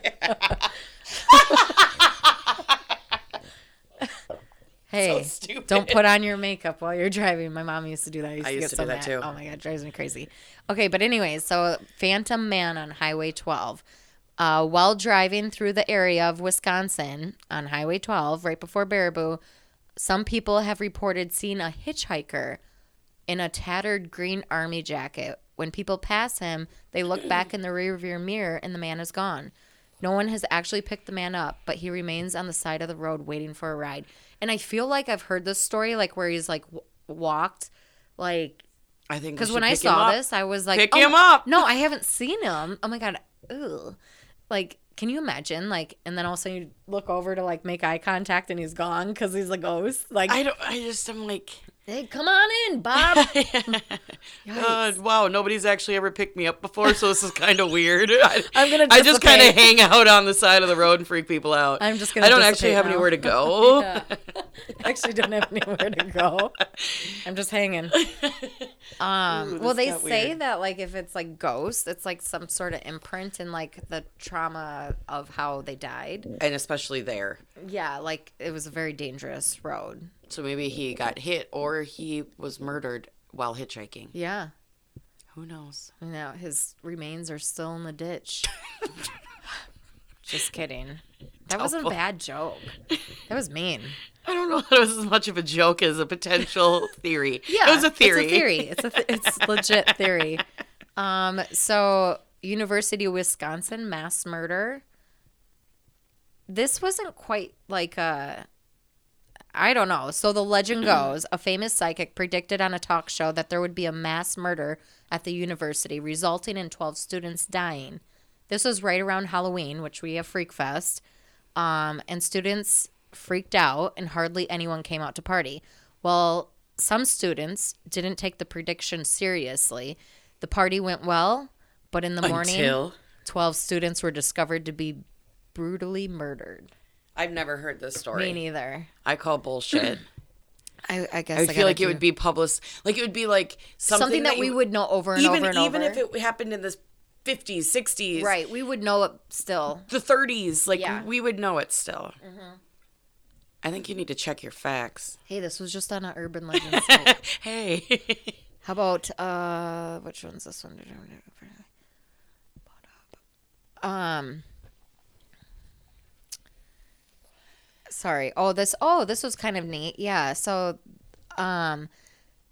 hey, stupid. don't put on your makeup while you're driving. My mom used to do that. I used, I to, used get to so do that mad. too. Oh my god, drives me crazy. Okay, but anyways, so Phantom Man on Highway 12. Uh, while driving through the area of Wisconsin on Highway 12, right before Baraboo, some people have reported seeing a hitchhiker in a tattered green army jacket When people pass him, they look back in the rearview mirror and the man is gone. No one has actually picked the man up, but he remains on the side of the road waiting for a ride. And I feel like I've heard this story, like where he's like w- walked, like I think because when I saw this, I was like, Pick oh, him up. No, I haven't seen him. Oh my god, ugh. Like, can you imagine? Like, and then all of a sudden you look over to like make eye contact, and he's gone because he's a ghost. Like, I don't. I just am like. Hey, come on in, Bob. Uh, wow, nobody's actually ever picked me up before, so this is kind of weird. I, I'm gonna I just kind of hang out on the side of the road and freak people out. I'm just gonna I don't actually have now. anywhere to go. Yeah. Actually, don't have anywhere to go. I'm just hanging. Um, Ooh, well, they say weird. that like if it's like ghosts, it's like some sort of imprint in like the trauma of how they died. and especially there. Yeah, like it was a very dangerous road. So maybe he got hit or he was murdered while hitchhiking. Yeah. Who knows? Know, his remains are still in the ditch. Just kidding. That wasn't a bad joke. That was mean. I don't know if it was as much of a joke as a potential theory. Yeah, it was a theory. It's a theory. It's a th- it's legit theory. Um, so University of Wisconsin mass murder. This wasn't quite like a. I don't know. So the legend goes, a famous psychic predicted on a talk show that there would be a mass murder at the university, resulting in 12 students dying. This was right around Halloween, which we have Freak Fest. Um, and students freaked out, and hardly anyone came out to party. Well, some students didn't take the prediction seriously. The party went well, but in the morning, Until 12 students were discovered to be brutally murdered. I've never heard this story. Me neither. I call bullshit. I, I guess I would feel like it would be public. Like it would be like something, something, that, we you- would know over and even over and even over. if it happened in the 50s, 60s, right, we would know it still. the 30s. Like Yeah. we would know it still. I think you need to check your facts. Hey, this was just on an urban legend hey. How about uh which one's this one? Um Sorry. Oh, this oh, this was kind of neat. Yeah. So um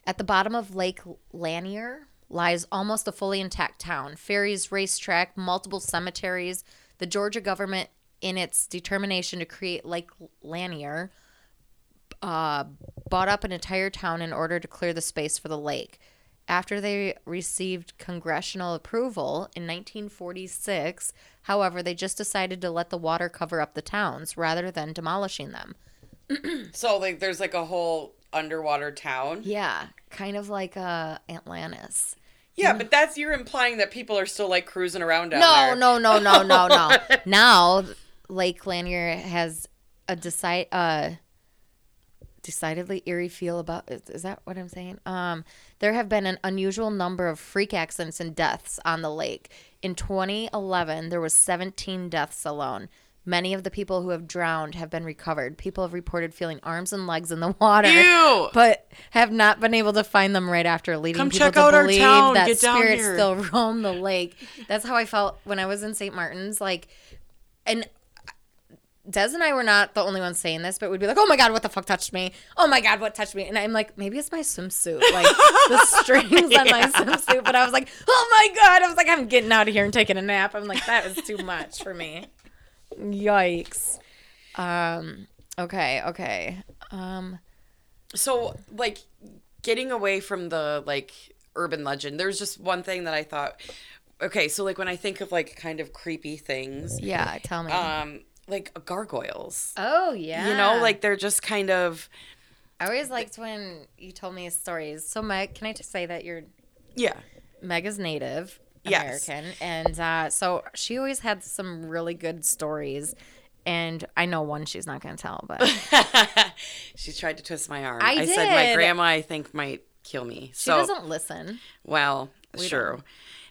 at the bottom of Lake Lanier lies almost a fully intact town. Ferries, racetrack, multiple cemeteries. The Georgia government in its determination to create Lake Lanier uh, bought up an entire town in order to clear the space for the lake. After they received congressional approval in 1946, however, they just decided to let the water cover up the towns rather than demolishing them. so like there's like a whole underwater town. Yeah, kind of like uh, Atlantis. Yeah, but that's you're implying that people are still like cruising around down No, there. no, no, no, no, no. now Lake Lanier has a decide uh decidedly eerie feel about is, is that what I'm saying? Um there have been an unusual number of freak accidents and deaths on the lake. In 2011, there was 17 deaths alone. Many of the people who have drowned have been recovered. People have reported feeling arms and legs in the water, Ew. but have not been able to find them right after, leading Come people check to out our believe town. that Get down spirits still roam the lake. That's how I felt when I was in St. Martin's. Like, and Des and I were not the only ones saying this, but we'd be like, "Oh my god, what the fuck touched me? Oh my god, what touched me?" And I'm like, maybe it's my swimsuit, like the strings on my swimsuit. But I was like, "Oh my god!" I was like, "I'm getting out of here and taking a nap." I'm like, that was too much for me. Yikes. Um. Okay. Okay. Um. so like getting away from the like urban legend there's just one thing that i thought okay so like when i think of like kind of creepy things Yeah. Tell me. um like gargoyles oh yeah. you know like they're just kind of I always liked when you told me stories. So Meg, can I just say that you're yeah Meg is native Yes. American, and uh, so she always had some really good stories. And I know one she's not going to tell, but she tried to twist my arm I said my grandma i think might kill me she so doesn't listen. well sure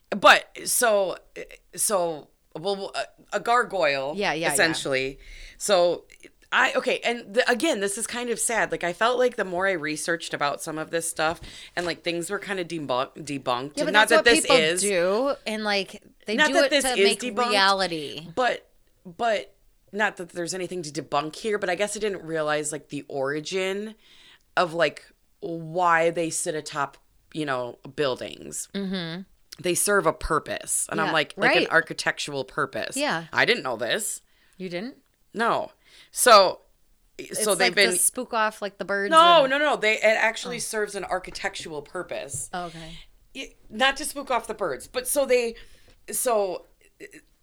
but so so well a, a gargoyle Yeah, yeah, yeah. essentially so I okay, and the, again, this is kind of sad. Like I felt like the more I researched about some of this stuff, and like things were kind of debunk, debunked. Yeah, but Not that's that what this people is, do, and like they Not do that it this to is make debunked. reality. but but not that there's anything to debunk here. But I guess I didn't realize like the origin of like why they sit atop you know buildings. Mm-hmm. They serve a purpose. And I'm Yeah, like, like an architectural purpose. Yeah. I didn't know this. You didn't? No. So, It's so they've like been. spook off like the birds. No, and- no, no. They it actually oh. serves an architectural purpose. Oh, okay. y- not to spook off the birds, but so they, so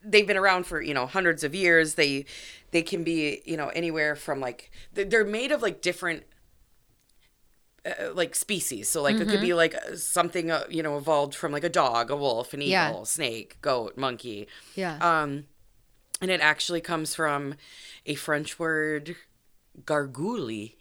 they've been around for you know hundreds of years. They they can be you know anywhere from like they're made of like different. Uh, like species, so like it could be like something uh, you know evolved from like a dog, a wolf, an eagle, Yeah. snake, goat, monkey. Yeah. Um, and it actually comes from a French word, gargouille,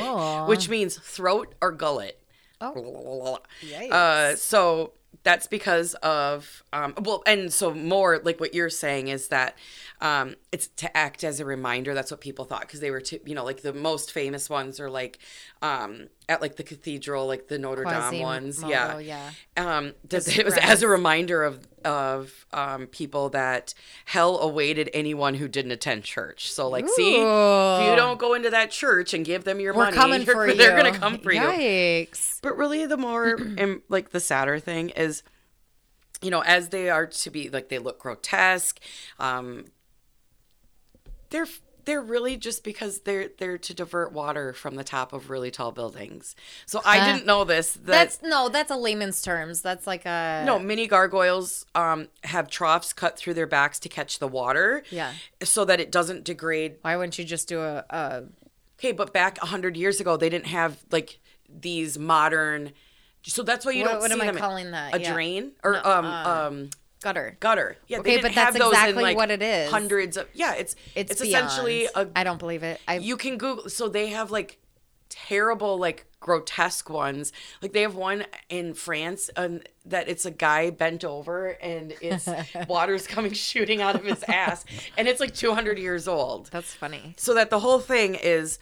Oh. which means throat or gullet. oh. Uh, so that's because of um, well, and so more like what you're saying is that um, it's to act as a reminder. That's what people thought because they were, too, you know, like the most famous ones are like um, at like the cathedral, like the Notre Dame ones, yeah. Quasimodo, yeah. Um, it was as a reminder of of um, people that hell awaited anyone who didn't attend church. So like, see, if you don't go into that church and give them your We're money, coming for you. they're gonna come for you. But really, the more and like the sadder thing is, you know, as they are to be like they look grotesque, um, they're they're really just because they're they're to divert water from the top of really tall buildings. So I didn't know this. That, That's no, that's a layman's terms. That's like a no, mini gargoyles um, have troughs cut through their backs to catch the water. Yeah. So that it doesn't degrade Why wouldn't you just do a, a Okay, but back a hundred years ago, they didn't have like these modern. So that's why you What- don't what see am I calling that? A Yeah. drain or No, um uh, um gutter? gutter. Yeah, Okay, but that's have those in, exactly like, what it is. Hundreds of yeah. It's It's, it's, essentially a. I don't believe it. I You can Google. So they have like terrible like grotesque ones like they have one in france and that it's a guy bent over and it's water's coming shooting out of his ass and it's like 200 years old that's funny. so that the whole thing is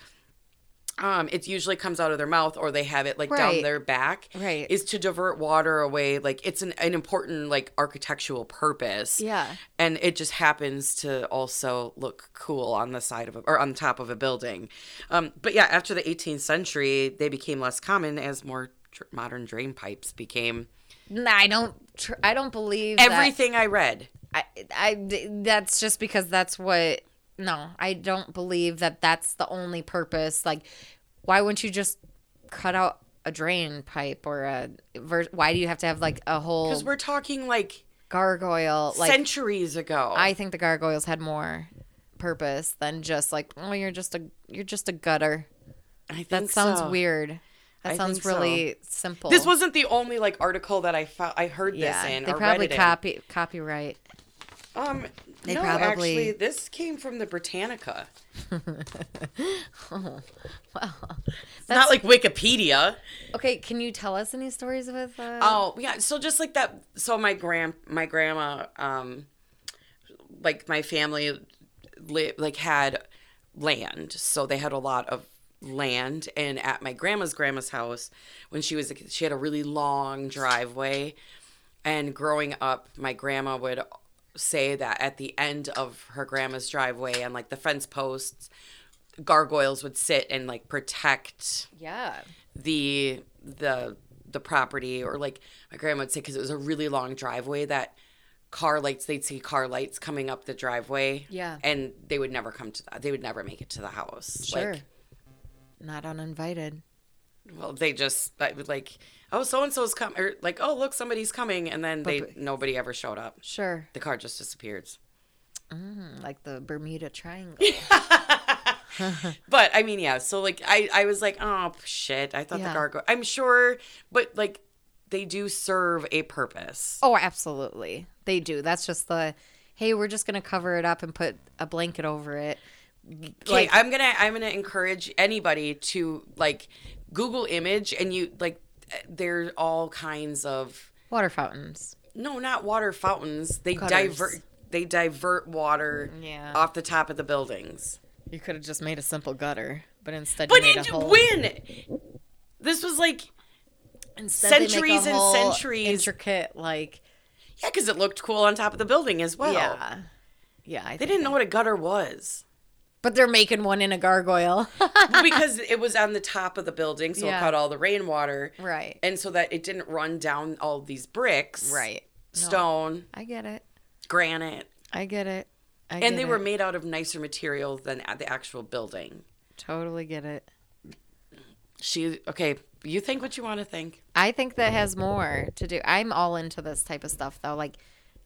um it usually comes out of their mouth or they have it like down their back Right. is to divert water away like it's an, an important like architectural purpose Yeah. and it just happens to also look cool on the side of a, or on the top of a building um but yeah after the 18th century they became less common as more dr- modern drain pipes became Nah, I don't. Tr- I don't believe that- everything i read I, I, that's just because that's what. No, I don't believe that that's the only purpose. Like, why wouldn't you just cut out a drain pipe or a? Ver- why do you have to have like a whole because we're talking like gargoyle? Like, centuries ago I think the gargoyles had more purpose than just like, oh, you're just a you're just a gutter. I think That sounds so. weird. That I sounds think so. really simple. This wasn't the only like article that I found. I heard yeah. this in. they probably it in. copy copyright. Um, They no, probably- actually, this came from the Britannica. Well, It's not like Wikipedia. okay. Can you tell us any stories with? Uh, Oh yeah, so just like that. So my grand, my grandma, um, like my family, li- like had land. So they had a lot of land, and at my grandma's grandma's house, when she was, a kid, she had a really long driveway. And growing up, my grandma would say that at the end of her grandma's driveway and like the fence posts, gargoyles would sit and like protect yeah. the the the property or like my grandma would say because it was a really long driveway that car lights they'd see car lights coming up the driveway Yeah. and they would never come to that they would never make it to the house Sure. like Not uninvited. Well they just like oh so and so's come or like oh look somebody's coming and then they but- nobody ever showed up Sure. the car just disappeared Mm, like the Bermuda Triangle. but I mean, yeah. So like, I I was like, oh shit. I thought Yeah. the gargoyle. I'm sure, but like, they do serve a purpose. oh, absolutely. They do. That's just the. Hey, we're just gonna cover it up and put a blanket over it. Okay, Like, I'm gonna I'm gonna encourage anybody to like Google image and you like there's all kinds of water fountains. no, not water fountains. They Gutters. divert they divert water Yeah. off the top of the buildings. You could have just made a simple gutter, but instead But you made it, a whole. when this was like Instead they make a centuries and centuries- intricate like. yeah, because it looked cool on top of the building as well. yeah. Yeah. I They didn't know what a gutter was. But they're making one in a gargoyle. because it was on the top of the building, so Yeah. it caught all the rainwater. right. And so that it didn't run down all these bricks. Right. stone, I get it. granite, I get it. I and get they were made out of nicer material than the actual building. totally get it. She okay. You think what you want to think. I think that has more to do. I'm all into this type of stuff though. Like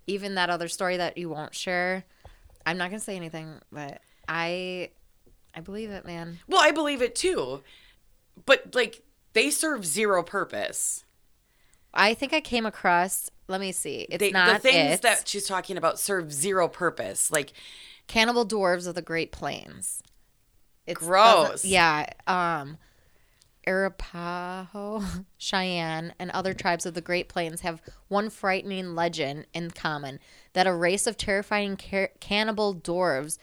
even that other story that you won't share. I'm not gonna say anything, but I I believe it, man. Well, I believe it too, but like they serve zero purpose. I think I came across. Let me see. It's They, not the things it. that she's talking about serve zero purpose. Like Cannibal dwarves of the Great Plains. It's Gross. Yeah. Um, Arapaho, Cheyenne, and other tribes of the Great Plains have one frightening legend in common: that a race of terrifying ca- cannibal dwarves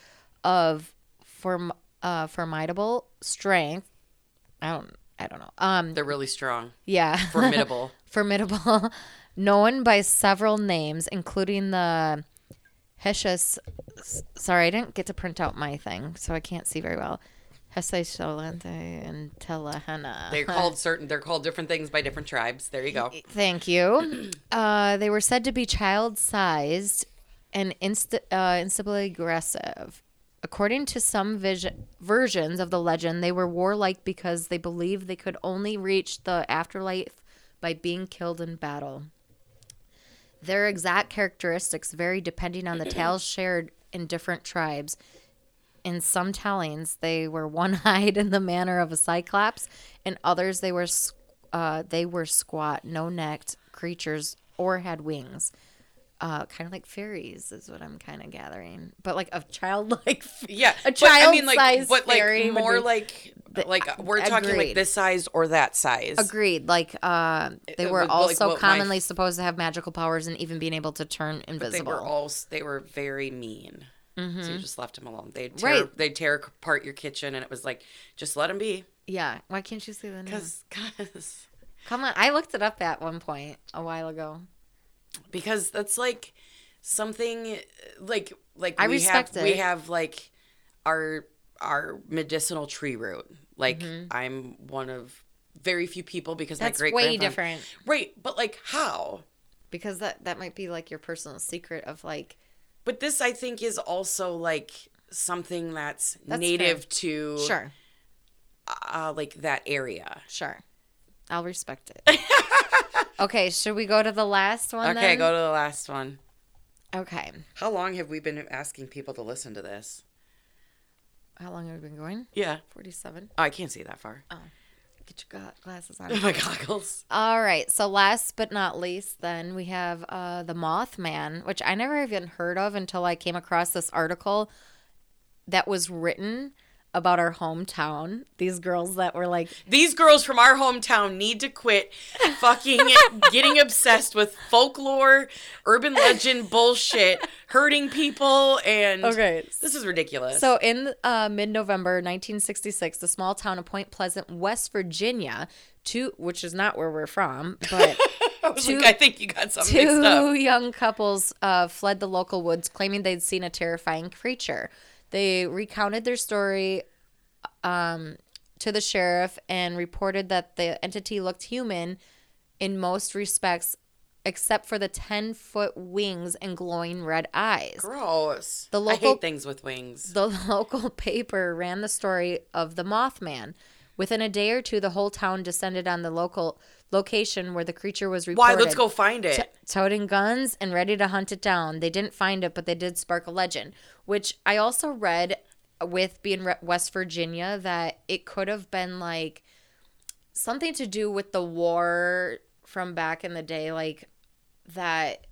of form uh, formidable strength. I don't. I don't know. Um. they're really strong, Yeah. formidable. formidable, known by several names, including the Heshus. Sorry, I didn't get to print out my thing, so I can't see very well. Hesesholante and Telehena. They're called certain. They're called different things by different tribes. There you go. Thank you. Uh, they were said to be child-sized and inst- uh, aggressive. According to some vis- versions of the legend, they were warlike because they believed they could only reach the afterlife by being killed in battle. Their exact characteristics vary depending on the tales shared in different tribes. In some tellings, they were one-eyed in the manner of a cyclops. In others, they were uh, they were squat, no-necked creatures or had wings. Uh, kind of like fairies is what I'm kind of gathering, but like a childlike. Yeah, a but I mean, like, but like fairy more like like we're talking agreed. like this size or that size. Agreed. Like uh, they It were like, also my- commonly supposed to have magical powers and even being able to turn invisible. They invisible. were all they were very mean. So you just left them alone. They'd tear, Mm-hmm. Right. they'd tear apart your kitchen, and it was like, just let them be. yeah. Why can't you see the name? Because, because, Come on, I looked it up at one point a while ago. Because that's like something like like I we respect have we have like our our medicinal tree root. Like I'm one of very few people because Mm-hmm. That's my great way different Right, but like how? because that that might be like your personal secret of like But this I think is also like something that's, That's native to sure, uh, like that area. sure, I'll respect it. okay, should we go to the last one? Okay, then? go to the last one. Okay, How long have we been asking people to listen to this? how long have we been going? Yeah. Forty-seven. Oh, I can't see that far. Oh. Get your glasses on. My goggles. All right. So last but not least, then we have uh, the Mothman, which I never even heard of until I came across this article that was written about our hometown. These girls that were like, These girls from our hometown need to quit fucking getting obsessed with folklore, urban legend bullshit, hurting people, and Okay. this is ridiculous. so in uh, mid-November 1966, the small town of Point Pleasant, West Virginia, two, which is not where we're from, but I two- like, I think you got something mixed Two young couples uh, fled the local woods, claiming they'd seen a terrifying creature. They recounted their story um, to the sheriff and reported that the entity looked human in most respects, except for the 10 foot wings and glowing red eyes. Gross. The I hate things with wings. The local paper ran the story of the Mothman. Within a day or two, the whole town descended on the local location where the creature was reported. Why? Let's go find it. t- toting guns and ready to hunt it down. They didn't find it, but they did spark a legend, which I also read with being re- West Virginia that it could have been like something to do with the war from back in the day, like that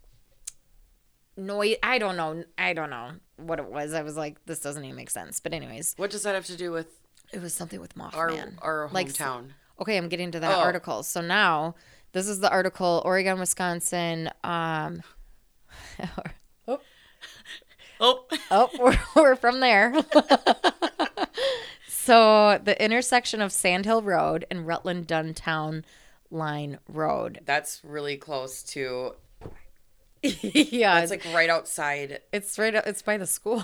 noise. I don't know. I don't know what it was. I was like, this doesn't even make sense. But anyways, what does that have to do with it was something with Mothman. our our Like, hometown? Okay, I'm getting to that Oh. article. So now, this is the article Oregon, Wisconsin. Um, oh, oh, oh we're, we're from there. so the intersection of Sandhill Road and Rutland Dunn Town Line Road. that's really close to. yeah, It's like right outside. it's right. It's by the school.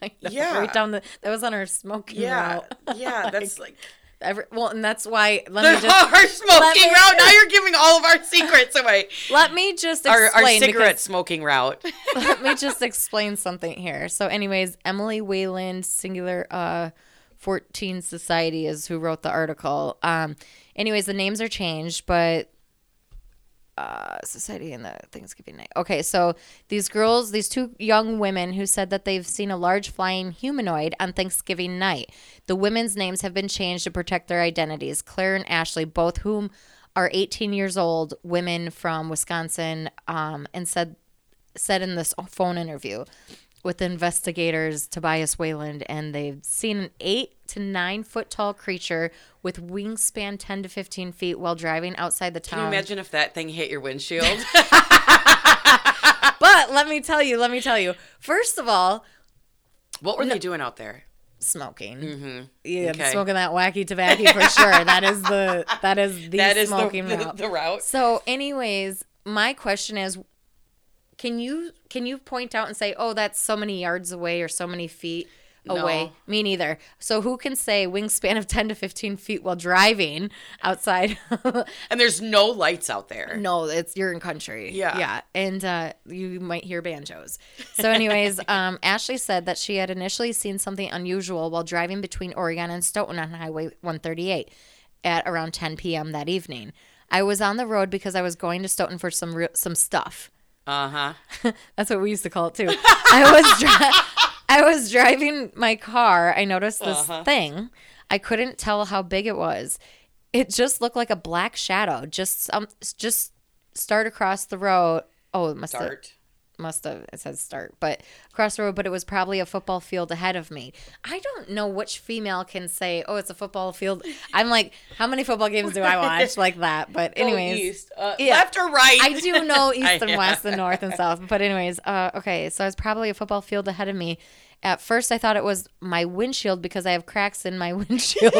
Kind of, Yeah. right down the. That was on our smoking Yeah, route. yeah. That's like Every, well, and that's why let The me just our smoking me- route. Now you're giving all of our secrets away. let me just Our, explain our because- cigarette smoking route. let me just explain something here. So, anyways, Emily Wayland, singular uh, Fortean Society is who wrote the article. Um, anyways, the names are changed, but uh, Society and the Thanksgiving night. Okay, so these girls, these two young women who said that they've seen a large flying humanoid on Thanksgiving night. The women's names have been changed to protect their identities. Claire and Ashley, both whom are 18 years old, women from Wisconsin, um, and said said in this phone interview with investigators Tobias Wayland, and they've seen an eight to nine foot tall creature with wingspan 10 to 15 feet while driving outside the town. Can you imagine if that thing hit your windshield? But let me tell you, let me tell you. First of all, what were they doing out there? smoking. Mm-hmm. Yeah, Okay. smoking that wacky tobacco for sure. That is the that is the That is the, smoking the, route. the route. So, anyways, my question is, can you can you point out and say, oh, that's so many yards away or so many feet away? No. Me neither. So, who can say wingspan of ten to fifteen feet while driving outside? And there's no lights out there. no, it's you're in country. Yeah. yeah, and uh, you might hear banjos. So, anyways, um, Ashley said that she had initially seen something unusual while driving between Oregon and Stoughton on Highway 138 at around 10 p.m. that evening. I was on the road because I was going to Stoughton for some real, some stuff. Uh huh. That's what we used to call it too. I was dri- I was driving my car. I noticed this Uh-huh. thing. I couldn't tell how big it was. It just looked like a black shadow. Just some just start across the road. Oh, it must have Start. Must have it says start, but across the road. But it was probably a football field ahead of me. I don't know which female can say, "Oh, it's a football field." I'm like, how many football games do I watch like that? But anyways, east. Uh, yeah. Left or right? I do know east and west and north and south. But anyways, uh, okay, so I was probably a football field ahead of me. At first, I thought it was my windshield because I have cracks in my windshield,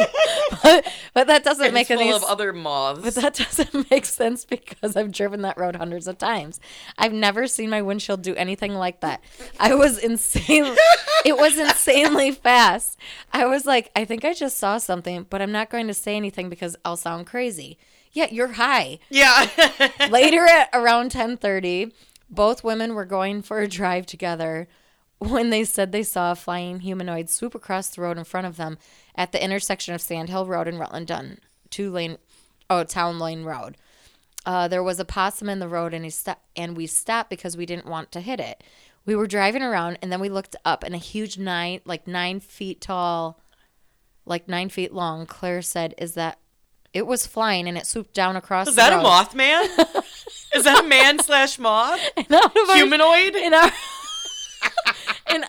but, but that doesn't It's make full any of sense. other moths. But that doesn't make sense because I've driven that road hundreds of times. I've never seen my windshield do anything like that. I was insane. it was insanely fast. I was like, I think I just saw something, but I'm not going to say anything because I'll sound crazy. Yeah, you're high. yeah. Later at around 10:30, both women were going for a drive together when they said they saw a flying humanoid swoop across the road in front of them at the intersection of Sandhill Road and Rutland Dunn, two lane, oh Town Lane Road. Uh, there was a possum in the road, and he sto- and we stopped because we didn't want to hit it. We were driving around, and then we looked up, and a huge nine, like nine feet tall, like nine feet long. Claire said, "Is that?" It was flying, and it swooped down across. Is that a road. Mothman? Is that a man slash moth? Our- Humanoid? in our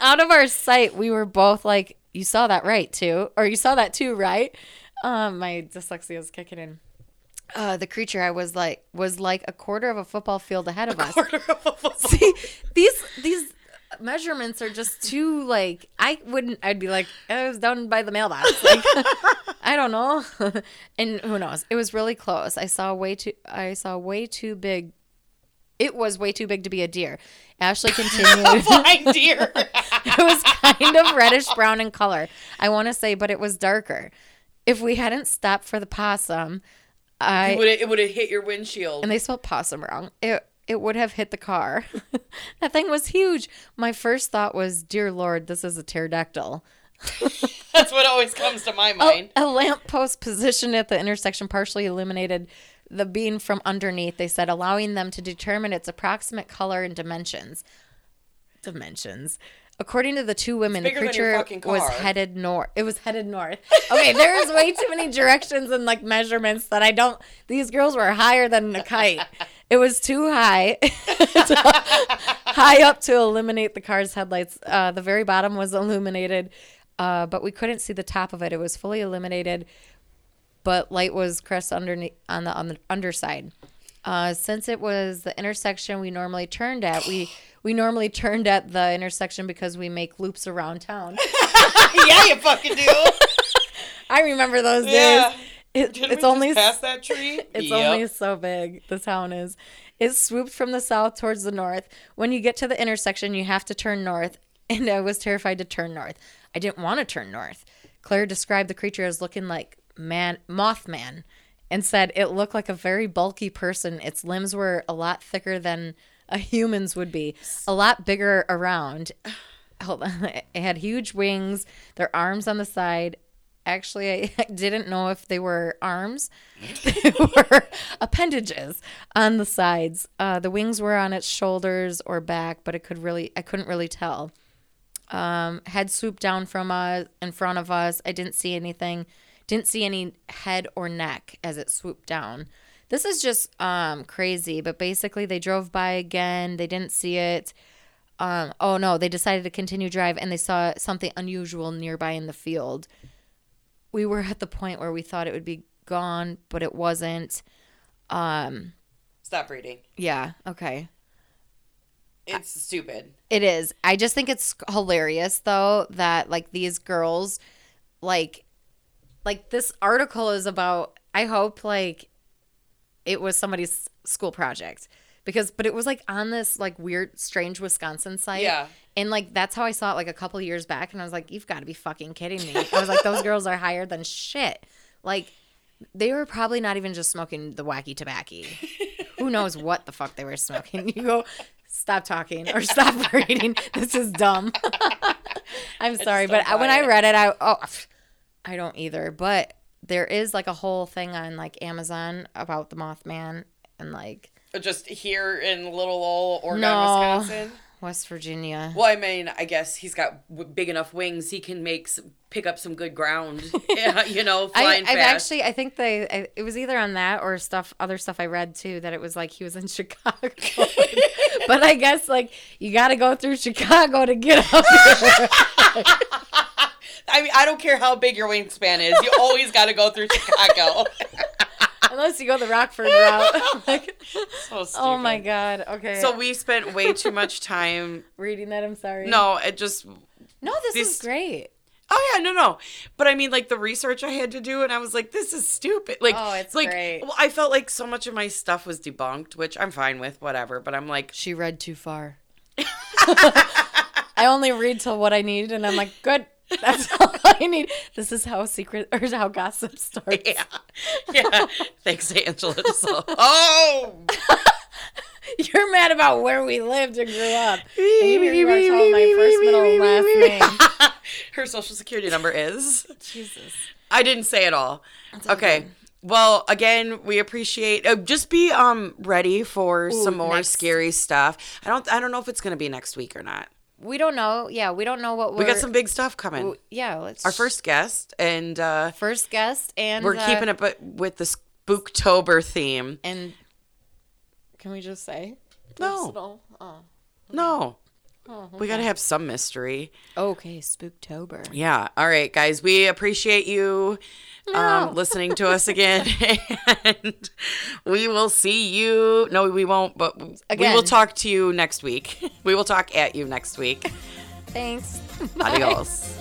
out of our sight, we were both like, "You saw that right too, or you saw that too, right?" Um, my dyslexia is kicking in. Uh, the creature I was like was like a quarter of a football field ahead of us. Quarter of a football. See, these these measurements are just too like I wouldn't. I'd be like, "Oh, it was down by the mailbox. Like, I don't know. and who knows? It was really close. I saw way too. I saw way too big. It was way too big to be a deer. Ashley continued. Blind deer. it was kind of reddish brown in color. I want to say, but it was darker. If we hadn't stopped for the possum, I it would it would have hit your windshield. and they spelled possum wrong. It it would have hit the car. that thing was huge. My first thought was, "Dear Lord, this is a pterodactyl." That's what always comes to my mind. A lamppost positioned at the intersection partially illuminated the bean from underneath. They said, allowing them to determine its approximate color and dimensions. Dimensions. According to the two women, the bigger than your creature was headed north. It was headed north. Okay, there's way too many directions and like measurements that I don't. These girls were higher than a kite. It was too high, high up to illuminate the car's headlights. Uh, the very bottom was illuminated, uh, but we couldn't see the top of it. It was fully illuminated, but light was crest underneath on the on the underside. Uh, since it was the intersection we normally turned at, we we normally turned at the intersection because we make loops around town. yeah, you fucking do. I remember those Yeah. days. It, Didn't it's we only just pass that tree? it's Yep. only so big. The town is. It swooped from the south towards the north. When you get to the intersection, you have to turn north, and I was terrified to turn north. I didn't want to turn north. Claire described the creature as looking like man Mothman and said it looked like a very bulky person. Its limbs were a lot thicker than a human's would be, a lot bigger around. Hold on. It had huge wings, their arms on the side. Actually, I didn't know if they were arms. They were appendages on the sides. Uh, the wings were on its shoulders or back, but it could really I couldn't really tell. Um, head swooped down from us in front of us. I didn't see anything. Didn't see any head or neck as it swooped down. This is just um, crazy. But basically, they drove by again. They didn't see it. Um, oh no, they decided to continue drive and they saw something unusual nearby in the field. We were at the point where we thought it would be gone, but it wasn't. Um, Stop reading. yeah, okay. It's stupid. It is. I just think it's hilarious though that like these girls like like this article is about I hope like it was somebody's school project because but it was like on this like weird strange Wisconsin site. Yeah. And like that's how I saw it like a couple years back and I was like you've got to be fucking kidding me. I was like those girls are higher than shit. Like they were probably not even just smoking the wacky tobacco. Who knows what the fuck they were smoking? You go, stop talking or stop reading. This is dumb. I'm sorry, but I- when I read it, I oh, I don't either. But there is like a whole thing on like Amazon about the Mothman and like uh, Just here in little old Oregon, No. Wisconsin. West Virginia. Well, I mean, I guess he's got w- big enough wings. He can make s pick up some good ground. yeah, you know, I, flying I've fast. actually, I think they, I, it was either on that or stuff, other stuff I read too, that it was like he was in Chicago. but I guess like you got to go through Chicago to get up here. I mean, I don't care how big your wingspan is. You always got to go through Chicago. Unless you go the Rockford route. like, so stupid. oh my God. Okay. So we spent way too much time. reading that, I'm sorry. No, it just. No, this, This- is great. Oh yeah, no, no. But I mean, like the research I had to do, and I was like, this is stupid. Like, Oh, it's like, great. Well, I felt like so much of my stuff was debunked, which I'm fine with, whatever. But I'm like, She read too far. I only read till what I need, and I'm like, good. That's all I need. This is how secret or how gossip starts. yeah, yeah. Thanks, Angela. Oh, You're mad about where we lived and grew up. And you want to tell my first, middle, and last name. Her social security number is. Jesus. I didn't say it all. Okay. Well, again, we appreciate. Uh, just be um ready for some more next- scary stuff. I don't. I don't know if it's gonna be next week or not. We don't know. Yeah, we don't know what we're. We got some big stuff coming. Yeah, let's. Our first guest, and uh, first guest, and we're uh, keeping it bu- with the Spooktober theme. And can we just say? No. Personal? Oh. No, Oh, we got to have some mystery. Okay, Spooktober. Yeah. All right, guys. We appreciate you um, No. listening to us again, and we will see you. No, we won't. But we will talk to you next week. We will talk at you next week. Thanks. Bye. Adios.